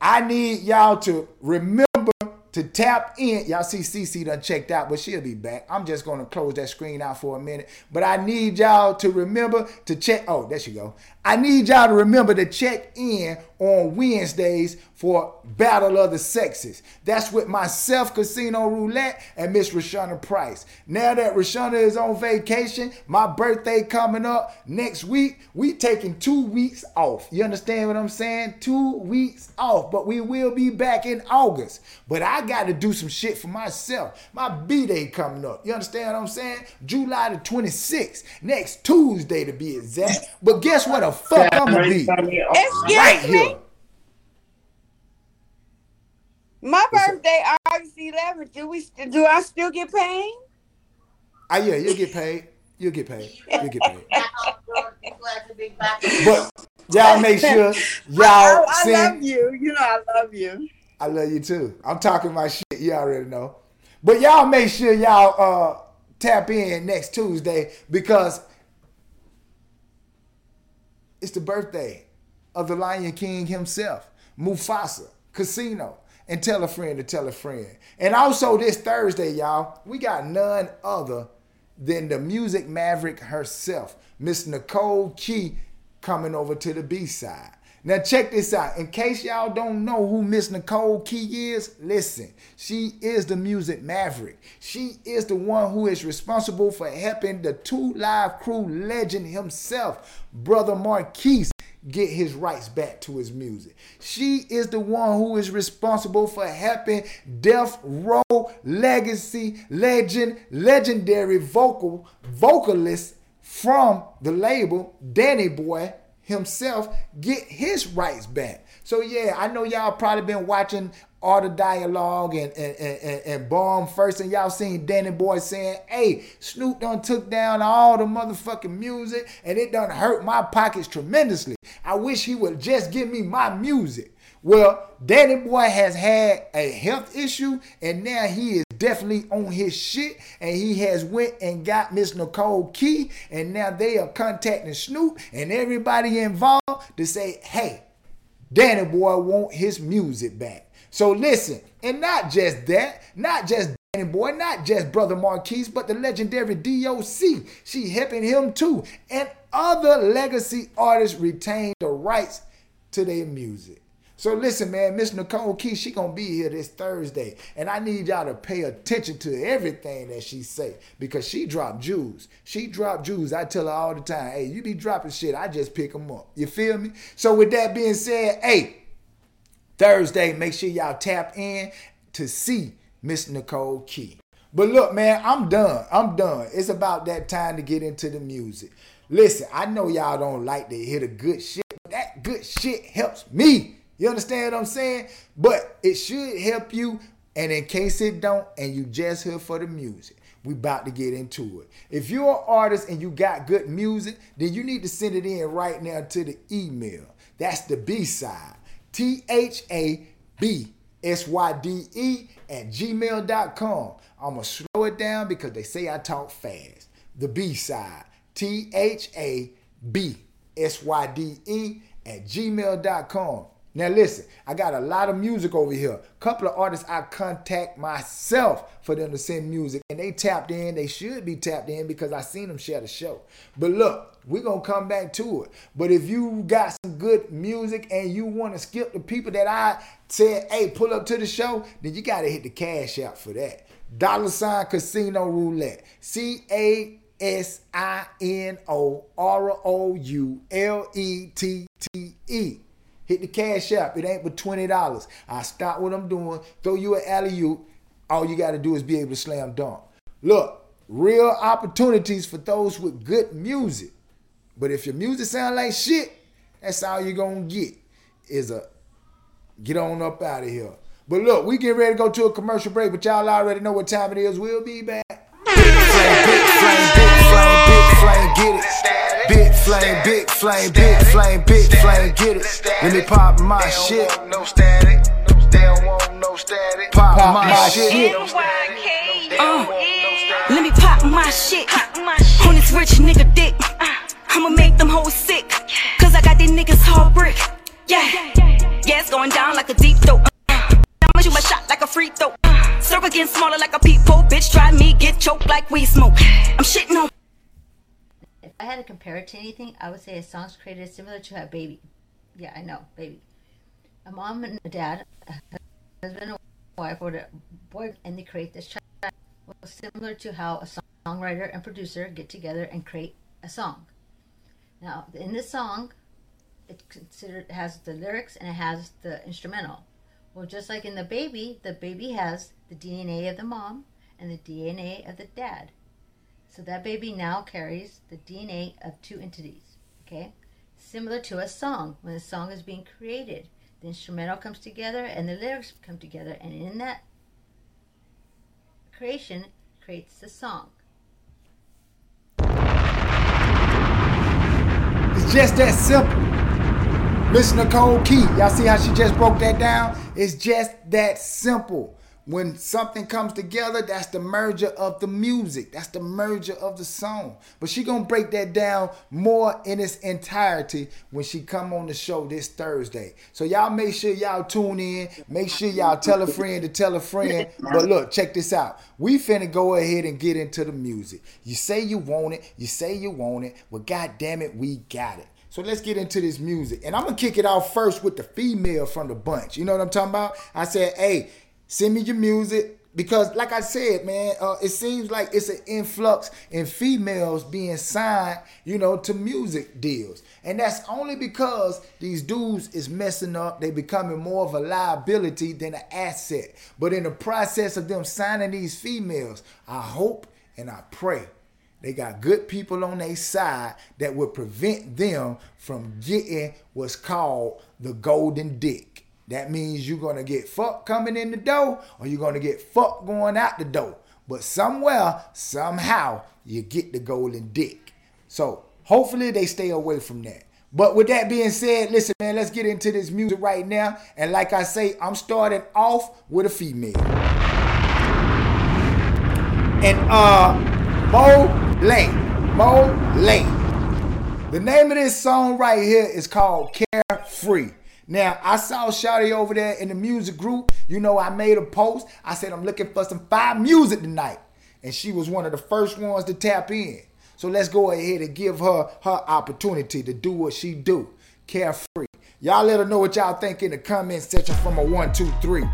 I need y'all to remember to tap in. Y'all see CC done checked out, but she'll be back. I'm just gonna close that screen out for a minute. But I need y'all to remember to check. Oh, there she go. I need y'all to remember to check in on Wednesdays for Battle of the Sexes. That's with myself, Casino Roulette, and Miss Rashana Price. Now that Rashana is on vacation, my birthday coming up next week, we taking two weeks off. You understand what I'm saying? Two weeks off, but we will be back in August. But I got to do some shit for myself. My B-Day coming up. You understand what I'm saying? July the 26th, next Tuesday to be exact. But guess what? A fuck I'm gonna be Excuse right me. here. My birthday, August 11th. Do we? Do I still get paid? Ah, yeah, you'll get paid. You'll get paid. You'll get paid. But y'all make [laughs] sure y'all I, I send. love you. You know I love you. I love you too. I'm talking my shit. You already know. But y'all make sure y'all uh tap in next Tuesday because it's the birthday of the Lion King himself, Mufasa, Casino, and tell a friend to tell a friend. And also this Thursday, y'all, we got none other than the music maverick herself, Miss Nicole Key, coming over to the B side. Now check this out. In case y'all don't know who Miss Nicole Key is, listen. She is the music maverick. She is the one who is responsible for helping the Two Live Crew legend himself, Brother Marquis, get his rights back to his music. She is the one who is responsible for helping Death Row Legacy legend, legendary vocal vocalist from the label Danny Boy himself get his rights back. So yeah, I know y'all probably been watching all the dialogue and and, and, and Bomb first, and y'all seen Danny Boy saying, hey, Snoop done took down all the motherfucking music and it done hurt my pockets tremendously. I wish he would just give me my music. Well, Danny Boy has had a health issue, and now he is definitely on his shit. And he has went and got Miss Nicole Key, and now they are contacting Snoop and everybody involved to say, "Hey, Danny Boy want his music back." So listen, and not just that, not just Danny Boy, not just Brother Marquis, but the legendary DOC. She helping him too, and other legacy artists retain the rights to their music. So listen, man, Miss Nicole Key, she gonna be here this Thursday, and I need y'all to pay attention to everything that she say because she dropped jewels. She dropped jewels. I tell her all the time, hey, you be dropping shit, I just pick them up. You feel me? So with that being said, hey, Thursday, make sure y'all tap in to see Miss Nicole Key. But look, man, I'm done. I'm done. It's about that time to get into the music. Listen, I know y'all don't like to hear the good shit, but that good shit helps me. You understand what I'm saying? But it should help you. And in case it don't, and you just here for the music, we about to get into it. If you're an artist and you got good music, then you need to send it in right now to the email. That's the B side. T H A B S Y D E at gmail.com. I'm going to slow it down because they say I talk fast. The B side. T H A B S Y D E at gmail.com. Now listen, I got a lot of music over here. Couple of artists I contact myself for them to send music, and they tapped in. They should be tapped in because I seen them share the show. But look, we're gonna come back to it. But if you got some good music and you want to skip the people that I said, hey, pull up to the show, then you gotta hit the cash out for that. Dollar sign casino roulette. C A S I N O R O U L E T T E. Hit the cash app. It ain't but twenty dollars. I stop what I'm doing. Throw you an alley oop. All you got to do is be able to slam dunk. Look, real opportunities for those with good music. But if your music sound like shit, that's all you're gonna get. Is a get on up out of here. But look, we get ready to go to a commercial break. But y'all already know what time it is. We'll be back. Flame, big flame, big flame, big flame, get it. Big flame, big flame, big flame, big flame, get it. Let me pop my shit. No static. They don't want no static. Pop, Pop my, my shit. shit. Uh, let me pop my shit. Pop my shit. rich nigga dick. Uh. I'ma make them hoes sick. Cause I got these niggas hard brick. Yeah. Yeah, it's going down like a deep throat. Uh. I'ma shoot my shot like a free throw. Uh. Circle again smaller like a peephole. Bitch, try me, get choked like we smoke. I'm shitting on. I had to compare it to anything, I would say a song's created similar to a baby. Yeah, I know, baby. A mom and a dad, a husband and wife, or a boy, and they create this child. Well, similar to how a songwriter and producer get together and create a song. Now, in this song, it considered it has the lyrics and it has the instrumental. Well, just like in the baby, the baby has the DNA of the mom and the DNA of the dad. So that baby now carries the DNA of two entities. Okay? Similar to a song. When a song is being created, the instrumental comes together and the lyrics come together, and in that creation creates the song. It's just that simple. Miss Nicole Key, y'all see how she just broke that down? It's just that simple. When something comes together, that's the merger of the music. That's the merger of the song. But she gonna break that down more in its entirety when she come on the show this Thursday. So y'all make sure y'all tune in. Make sure y'all tell a friend to tell a friend. But look, check this out. We finna go ahead and get into the music. You say you want it. You say you want it. Well, god damn it, we got it. So let's get into this music. And I'm gonna kick it off first with the female from the bunch. You know what I'm talking about? I said, hey, send me your music. Because, like I said, man, uh, it seems like it's an influx in females being signed, you know, to music deals. And that's only because these dudes is messing up. They becoming more of a liability than an asset. But in the process of them signing these females, I hope and I pray they got good people on their side that would prevent them from getting what's called the golden dick. That means you're gonna get fucked coming in the door or you're gonna get fucked going out the door. But somewhere, somehow, you get the golden dick. So hopefully they stay away from that. But with that being said, listen, man, let's get into this music right now. And like I say, I'm starting off with a female. And uh Mo Lane. Mo Lane. The name of this song right here is called Carefree. Now, I saw Shawty over there in the music group. You know, I made a post. I said, I'm looking for some fire music tonight. And she was one of the first ones to tap in. So let's go ahead and give her her opportunity to do what she do. Carefree. Y'all let her know what y'all think in the comment section from a one, two, three. [coughs]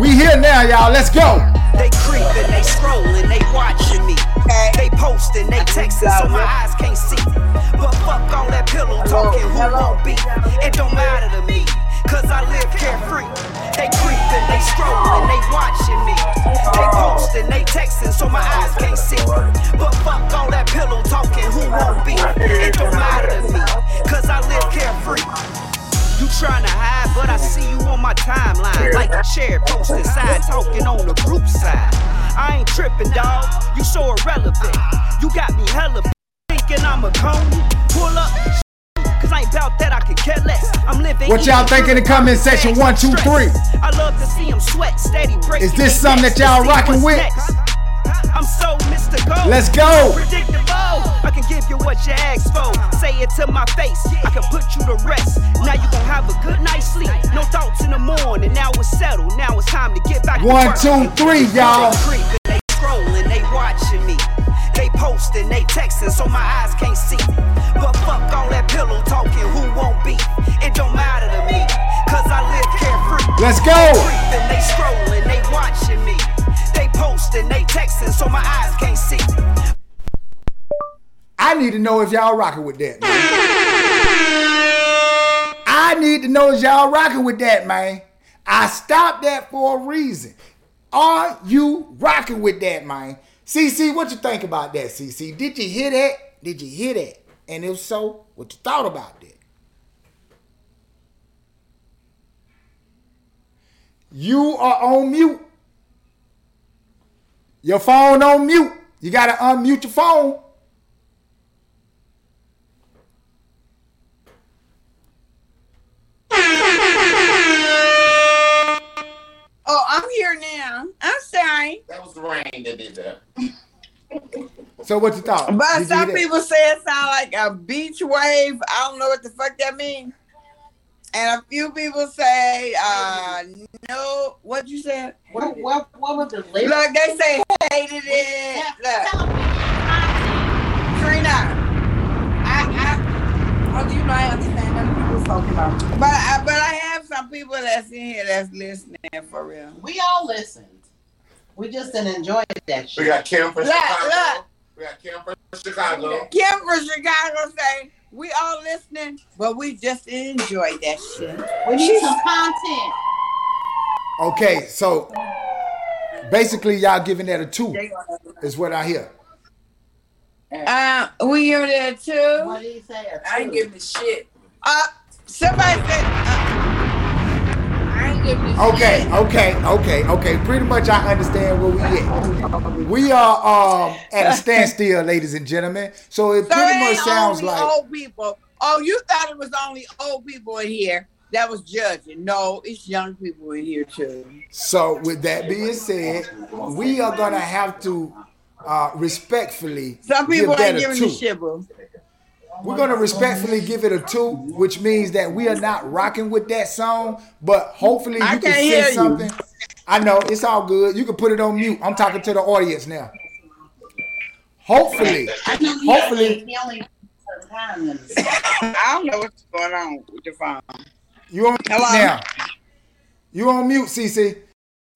we here now, y'all. Let's go. They creeping, they scrolling, they watching me. They posting, they texting, so my eyes can't see. But fuck all that pillow talking, who won't be? It don't matter to me, cause I live carefree. They creeping, they scrolling, they watching me. They posting, they texting, so my eyes can't see. But fuck all that pillow talking, who won't be? It don't matter to me, cause I live carefree. You tryna hide, but I see you on my timeline. Like a chair posted side talking on the group side. I ain't tripping, dog. You so irrelevant. You got me hella thinking I'm a coney. Pull up. Cause I ain't about that, I can care less. I'm living. What y'all think in the comment section? One, two, three. I love to see him sweat, steady breaking. Is this something that y'all rocking with? I'm so mystical. Let's go. Predictable. I can give you what you asked for. Say it to my face. I can put you to rest. Now you gon' have a good night's sleep. No thoughts in the morning. Now it's settled. Now it's time to get back One, two, three, y'all. They creeping, they scrolling, they watching me. They posting, they texting, so my eyes can't see. But fuck all that pillow talking, who won't be? It don't matter to me, cause I live carefree. Let's go. They creeping, they scrolling, posting, they texting, so my eyes can't see. I need to know if y'all rocking with that, man. I need to know if y'all rocking with that, man. I stopped that for a reason. Are you rocking with that, man? CC, what you think about that, CC? Did you hear that? Did you hear that? And if so, what you thought about that? You are on mute. Your phone on mute. You got to unmute your phone. Oh, I'm here now. I'm sorry. That was the rain that did that. [laughs] So what you thought? But some people say it sound like a beach wave. I don't know what the fuck that means. And a few people say, uh, no, what you said? What, what, what was the lyrics? Look, they say hated it. Look, Trina, I, I, oh, do you know I understand what people talking about. But I, but I have some people that's in here that's listening for real. We all listened. We just didn't enjoy that shit. We got Kim from Look, Chicago. look. We got Kim from Chicago. Kim from Chicago say, we all listening, but we just enjoy that shit. We need some content. Okay, so basically y'all giving that a two is what I hear. Uh, we give it a two. What do you say? A I ain't giving a shit. Uh, somebody said, uh, I ain't giving a Okay, okay, okay, okay. Pretty much I understand where we at. We are um at a [laughs] standstill, ladies and gentlemen. So it So pretty it much sounds only like old people. Oh, you thought it was only old people in here that was judging. No, it's young people in here too. so with that being said, we are gonna have to uh respectfully Some people ain't giving two. the shit, boo. We're gonna respectfully give it a two, which means that we are not rocking with that song, but hopefully you I can can't say hear you. something. I know it's all good. You can put it on mute. I'm talking to the audience now. Hopefully, hopefully He only certain time limits. I don't know what's going on with the phone. you on Hello? now. You on mute, CC.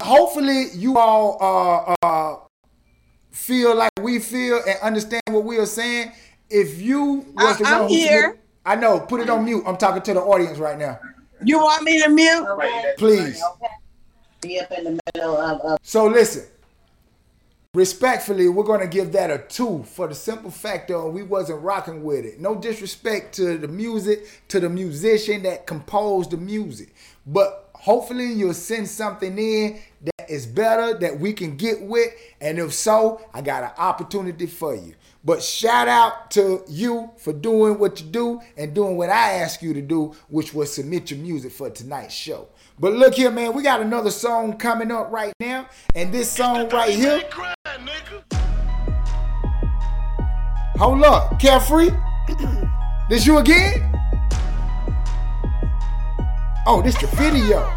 Hopefully you all uh uh feel like we feel and understand what we are saying. If you was the I- I'm one who here. submitted- I know. Put it on mute. I'm talking to the audience right now. You want me to mute? Please. Be up in the middle of, of So listen, respectfully, we're gonna give that a two for the simple fact of we wasn't rocking with it. No disrespect to the music, to the musician that composed the music, but hopefully you'll send something in that is better that we can get with, and if so, I got an opportunity for you. But shout out to you for doing what you do and doing what I asked you to do, which was submit your music for tonight's show. But look here, man, we got another song coming up right now, and this song right here. Hold up, carefree. [clears throat] this you again? Oh, this the video.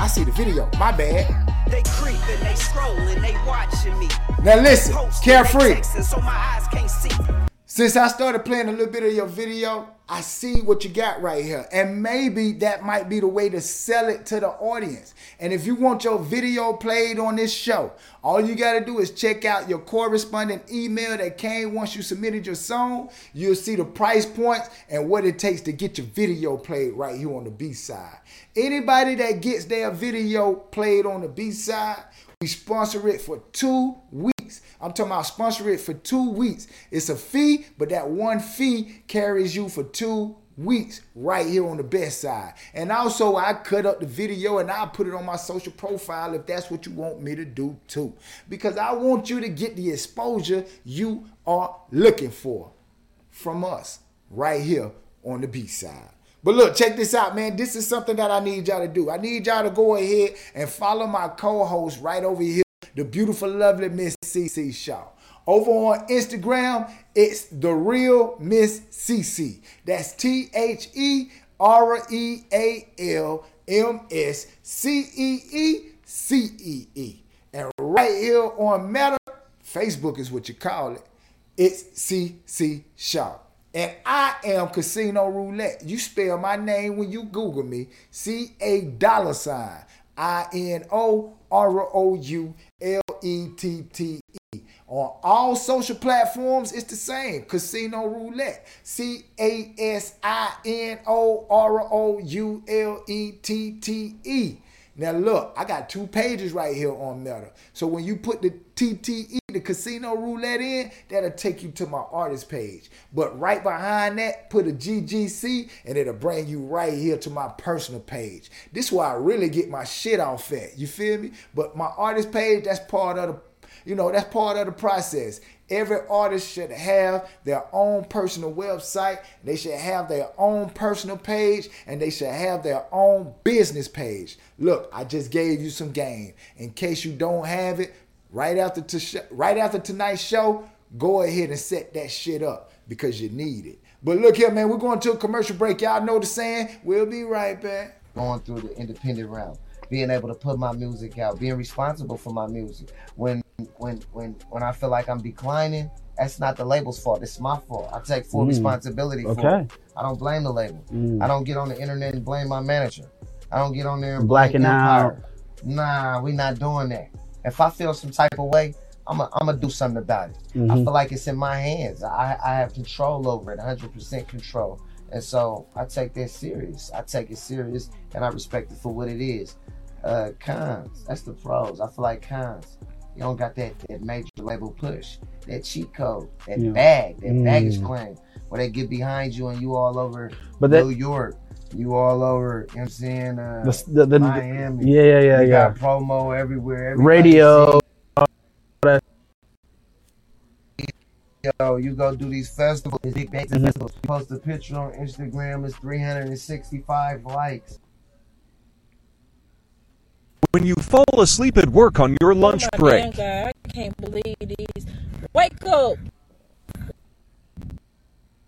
I see the video. My bad. They creeping, they scrolling, they watching me. Now listen, carefree. so my eyes can't see. Since I started playing a little bit of your video, I see what you got right here. And maybe that might be the way to sell it to the audience. And if you want your video played on this show, all you got to do is check out your corresponding email that came once you submitted your song. You'll see the price points and what it takes to get your video played right here on the B side. Anybody that gets their video played on the B side, we sponsor it for two weeks. I'm talking about sponsor it for two weeks. It's a fee, but that one fee carries you for two weeks right here on the best side. And also, I cut up the video and I put it on my social profile if that's what you want me to do too. Because I want you to get the exposure you are looking for from us right here on the B side. But look, check this out, man. This is something that I need y'all to do. I need y'all to go ahead and follow my co-host right over here, the beautiful, lovely Miss CC Shaw. Over on Instagram, it's the real Miss CC. That's T H E R E A L M S C E E C E E. And right here on Meta, Facebook is what you call it. It's CC Shaw. And I am Casino Roulette. You spell my name when you Google me. C A dollar sign. I N O R O U L E T T E. On all social platforms, it's the same. Casino Roulette. C A S I N O R O U L E T T E. Now look, I got two pages right here on Meta. So when you put the TTE, the casino roulette in, that'll take you to my artist page. But right behind that, put a GGC and it'll bring you right here to my personal page. This is where I really get my shit off at. You feel me? But my artist page, that's part of the you know, that's part of the process. Every artist should have their own personal website. They should have their own personal page and they should have their own business page. Look, I just gave you some game. In case you don't have it, right after to sh- right after tonight's show, go ahead and set that shit up because you need it. But look here, man, we're going to a commercial break. Y'all know the saying. We'll be right back. going through the independent route, being able to put my music out, being responsible for my music. When when when when I feel like I'm declining, that's not the label's fault. It's my fault. I take full Mm. responsibility for Okay. it. I don't blame the label. Mm. I don't get on the internet and blame my manager. I don't get on there and Blacking out. Nah, we not doing that. If I feel some type of way, I'm gonna I'm do something about it. I Mhm. feel like it's in my hands. I, I have control over it, 100% control. And so I take that serious. I take it serious and I respect it for what it is. Uh, cons, that's the pros. I feel like cons, you don't got that, that major label push, that cheat code, that Yeah. bag, that baggage Mm. claim, where they get behind you and you all over But that- New York, you all over, you know what I'm saying? Uh, The- the- the- Miami. yeah, yeah, yeah, You yeah. got promo everywhere. Radio. Yo, you go do these festivals, these big bands and Mhm. festivals. You post a picture on Instagram, it's 365 likes. When you fall asleep at work on your lunch Oh my break, God, I can't believe these. Wake up!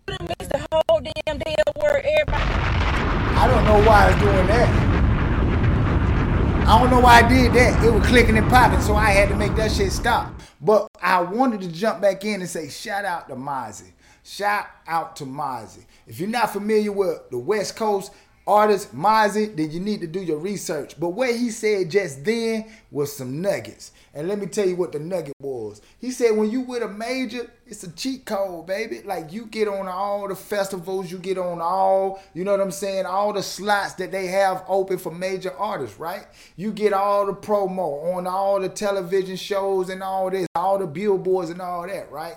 Done missed the whole damn. Everybody. I don't know why it's doing that. I don't know why I did that. It was clicking and popping, so I had to make that shit stop. But I wanted to jump back in and say shout out to Mozzy. Shout out to Mozzy. If you're not familiar with the West Coast artist Mozzy, then you need to do your research. But what he said just then was some nuggets. And let me tell you what the nugget was. He said when you with a major, it's a cheat code, baby. Like you get on all the festivals, you get on all, you know what I'm saying, all the slots that they have open for major artists, right? You get all the promo on all the television shows and all this, all the billboards and all that, right?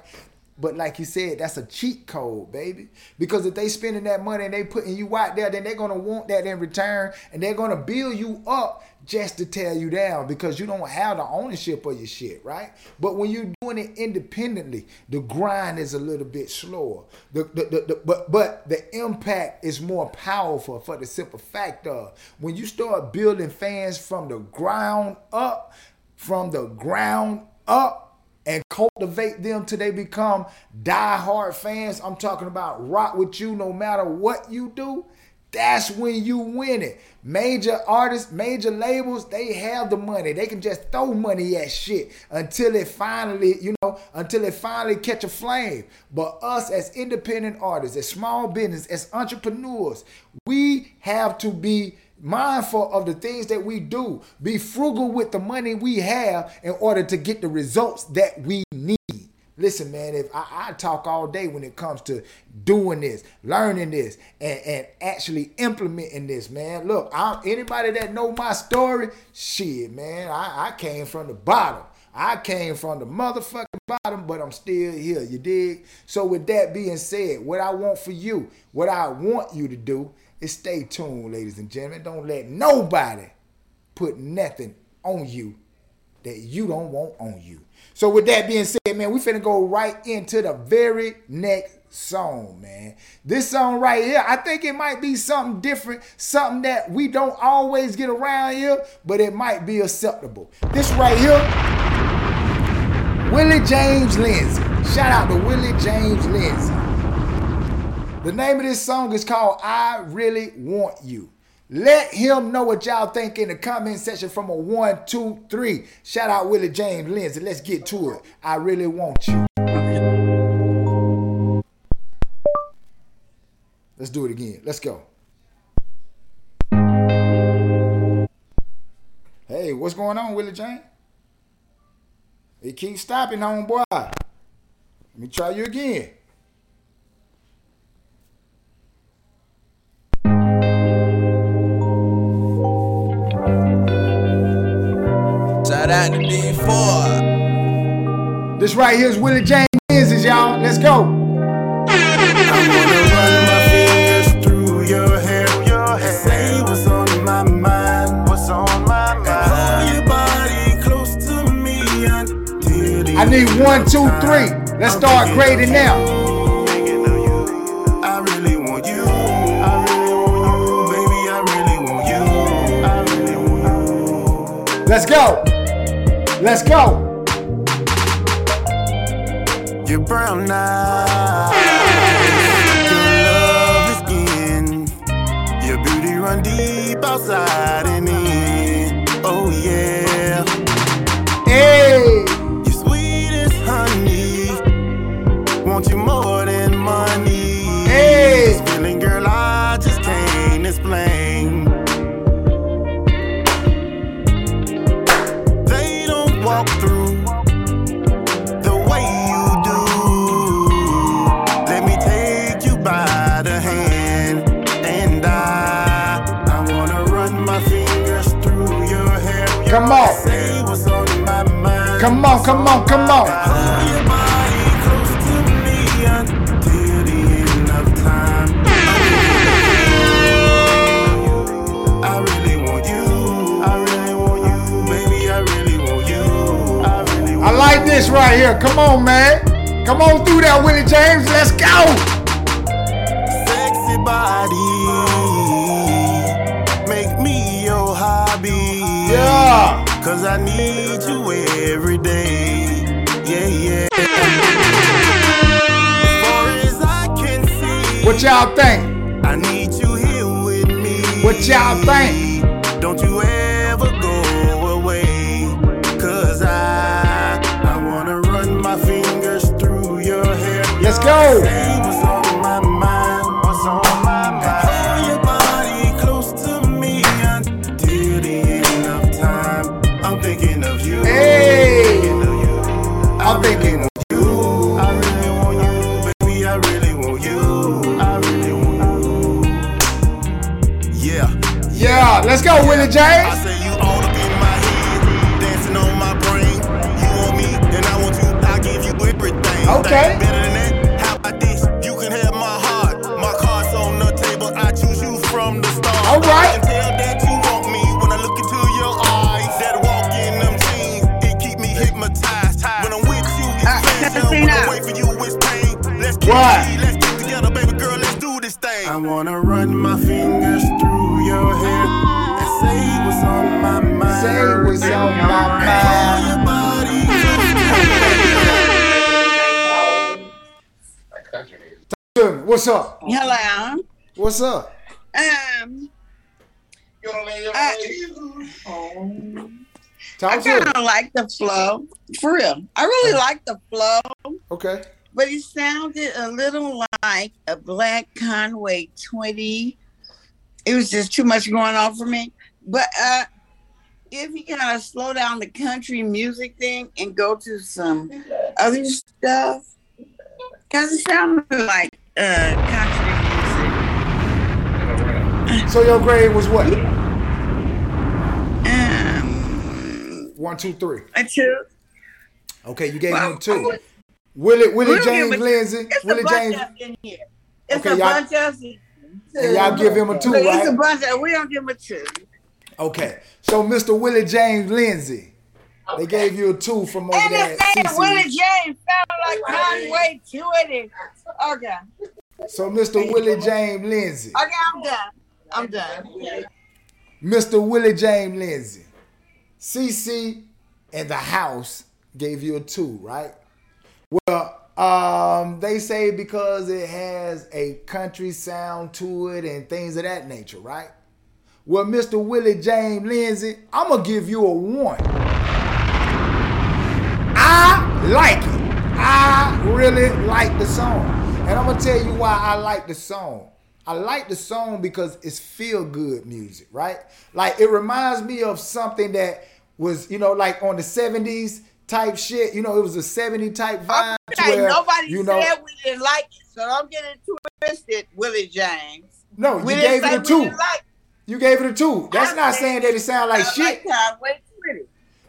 But like you said, that's a cheat code, baby. Because if they spending that money and they putting you out there, then they're gonna want that in return, and they're gonna build you up just to tear you down because you don't have the ownership of your shit, right? But when you're doing it independently, the grind is a little bit slower. The, the, the, the- but but the impact is more powerful for the simple fact of when you start building fans from the ground up, from the ground up and cultivate them till they become die-hard fans. I'm talking about rock with you no matter what you do. That's when you win it. Major artists, major labels, they have the money. They can just throw money at shit until it finally, you know, until it finally catch a flame. But us as independent artists, as small business, as entrepreneurs, we have to be mindful of the things that we do. Be frugal with the money we have in order to get the results that we need. Listen, man, if I, I talk all day when it comes to doing this, learning this, and, and actually implementing this, man. Look, I, anybody that know my story, shit, man, I, I came from the bottom. I came from the motherfucking bottom, but I'm still here. You dig? So with that being said, what I want for you, what I want you to do is stay tuned, ladies and gentlemen. Don't let nobody put nothing on you that you don't want on you. So with that being said, man, we finna go right into the very next song, man. This song right here, I think it might be something different, something that we don't always get around here, but it might be acceptable. This right here, Willie James Lindsay. Shout out to Willie James Lindsay. The name of this song is called I Really Want You. Let him know what y'all think in the comment section from a one, two, three. Shout out Willie James Lindsay. Let's get to it. I really want you. Let's do it again. Let's go. Hey, what's going on, Willie James? It keeps stopping, homeboy. Let me try you again. Shout out to D4. This right here is Willie James Lindsay, y'all. Let's go. through your hair. Say what's on my mind. What's on my mind? Hold your body close to me until the I need one, two, three. Let's start grading now. I really want you. I really want you, baby. I really want you. I really want Let's go. Let's go. You're brown now. Your love is in. Your beauty run deep outside. Come on, come on, come on. I like this right here. Come on, man. Come on through that, Willie James. Let's go. sexy body. Cause I need you every day. Yeah, yeah. As far as I can see. What y'all think? I need you here with me. What y'all think? Don't you James. Up? Hello. What's up? Um, I, Talk I kind of like the flow. For real. I really like the flow, Okay. but it sounded a little like a Black Conway Twitty. It was just too much going on for me. But uh, if you kind of slow down the country music thing and go to some other stuff, because it sounded like uh, country music. So your grade was what? Um, One, two, three. a two. Okay, you gave Well, him two. Willie, Willie We'll James Lindsay. It's Willie a bunch James. of in here. It's Okay, a y'all- bunch of. And y'all give him a two, But It's a bunch of we don't give him a two. Okay. So Mr. Willie James Lindsay. They gave you a two from over And there at name Willie James sounded like Conway Twitty. Okay. So Mr. Willie James Lindsay. Okay, I'm done. I'm done. Mr. Willie James Lindsay. CC and the house gave you a two, right? Well, um, they say because it has a country sound to it and things of that nature, right? Well, Mr. Willie James Lindsay, I'm gonna give you a one. Like it. I really like the song. And I'm gonna tell you why I like the song. I like the song because it's feel good music, right? Like it reminds me of something that was, you know, like on the 70s type shit. You know, it was a 70 type vibe. Okay, where, nobody you know, said we didn't like it, so don't get it twisted, Willie James. No, We you gave it a two. like You gave it a two. That's I not saying that it sound like shit. Conway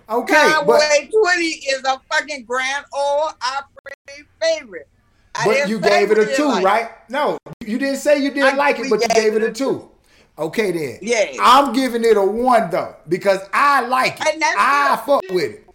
Okay, but Conway Twitty is a fucking Grand Ole Opry favorite. I but you gave it a two, like right? No, you didn't say you didn't I- like it, but you gave it a two. Okay then. Yeah. I'm giving it a one though because I like it. I fuck with it.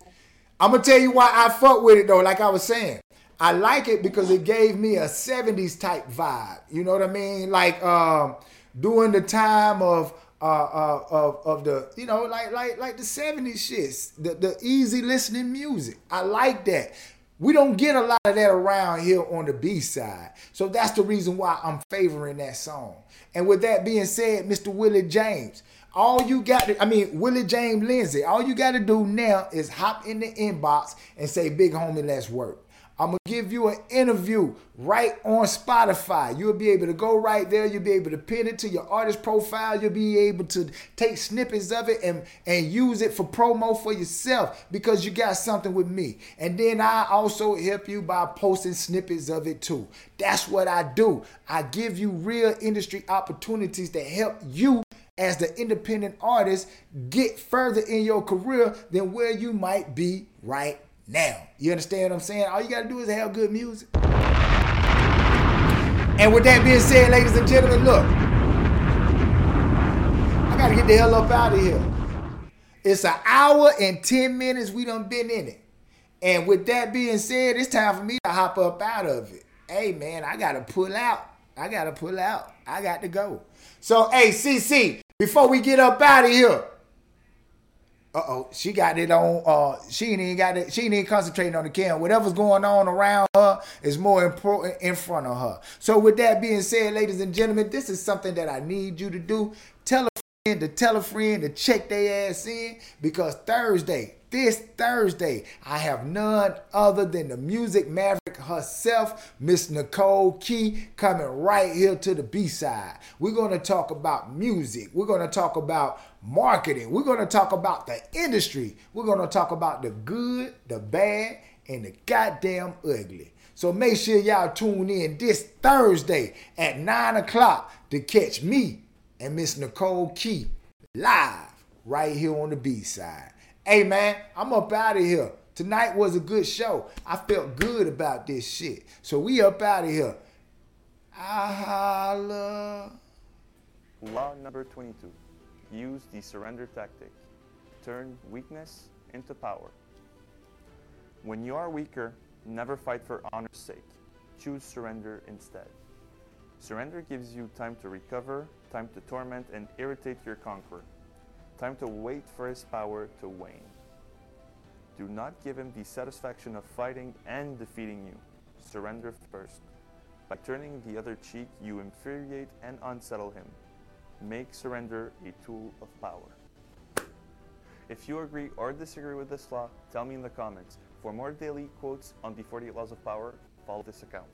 I'm gonna tell you why I fuck with it though. Like I was saying, I like it because it gave me a '70s type vibe. You know what I mean? Like um, during the time of uh, uh, of of the you know like like like the '70s shits, the the easy listening music. I like that. We don't get a lot of that around here on the B side. So that's the reason why I'm favoring that song. And with that being said, Mr. Willie James, all you got to, I mean, Willie James Lindsay, all you got to do now is hop in the inbox and say, Big homie, let's work. I'm gonna give you an interview right on Spotify. You'll be able to go right there. You'll be able to pin it to your artist profile. You'll be able to take snippets of it and, and use it for promo for yourself because you got something with me. And then I also help you by posting snippets of it too. That's what I do. I give you real industry opportunities to help you as the independent artist get further in your career than where you might be right now. You understand what I'm saying? All you got to do is have good music. And with that being said, ladies and gentlemen, look, I got to get the hell up out of here. It's an hour and 10 minutes we done been in it. And with that being said, it's time for me to hop up out of it. Hey, man, I got to pull out. I got to pull out. I got to go. So, hey, CC, before we get up out of here, uh-oh, she got it on. Uh, she ain't even got it. She ain't even concentrating on the camera. Whatever's going on around her is more important in front of her. So with that being said, ladies and gentlemen, this is something that I need you to do. Tell a friend to tell a friend to check their ass in because Thursday, this Thursday, I have none other than the music maverick herself, Miss Nicole Key, coming right here to the B side. We're going to talk about music. We're going to talk about marketing. We're going to talk about the industry. We're going to talk about the good, the bad, and the goddamn ugly. So make sure y'all tune in this Thursday at 9 o'clock to catch me and Miss Nicole Key live right here on the B side. Hey man, I'm up out of here. Tonight was a good show. I felt good about this shit. So we up out of here. I holla. Law number 22. Use the surrender tactic. Turn weakness into power. When you are weaker, never fight for honor's sake. Choose surrender instead. Surrender gives you time to recover, time to torment and irritate your conqueror, time to wait for his power to wane. Do not give him the satisfaction of fighting and defeating you. Surrender first. By turning the other cheek, you infuriate and unsettle him. Make surrender a tool of power. If you agree or disagree with this law, tell me in the comments. For more daily quotes on the 48 Laws of Power, follow this account.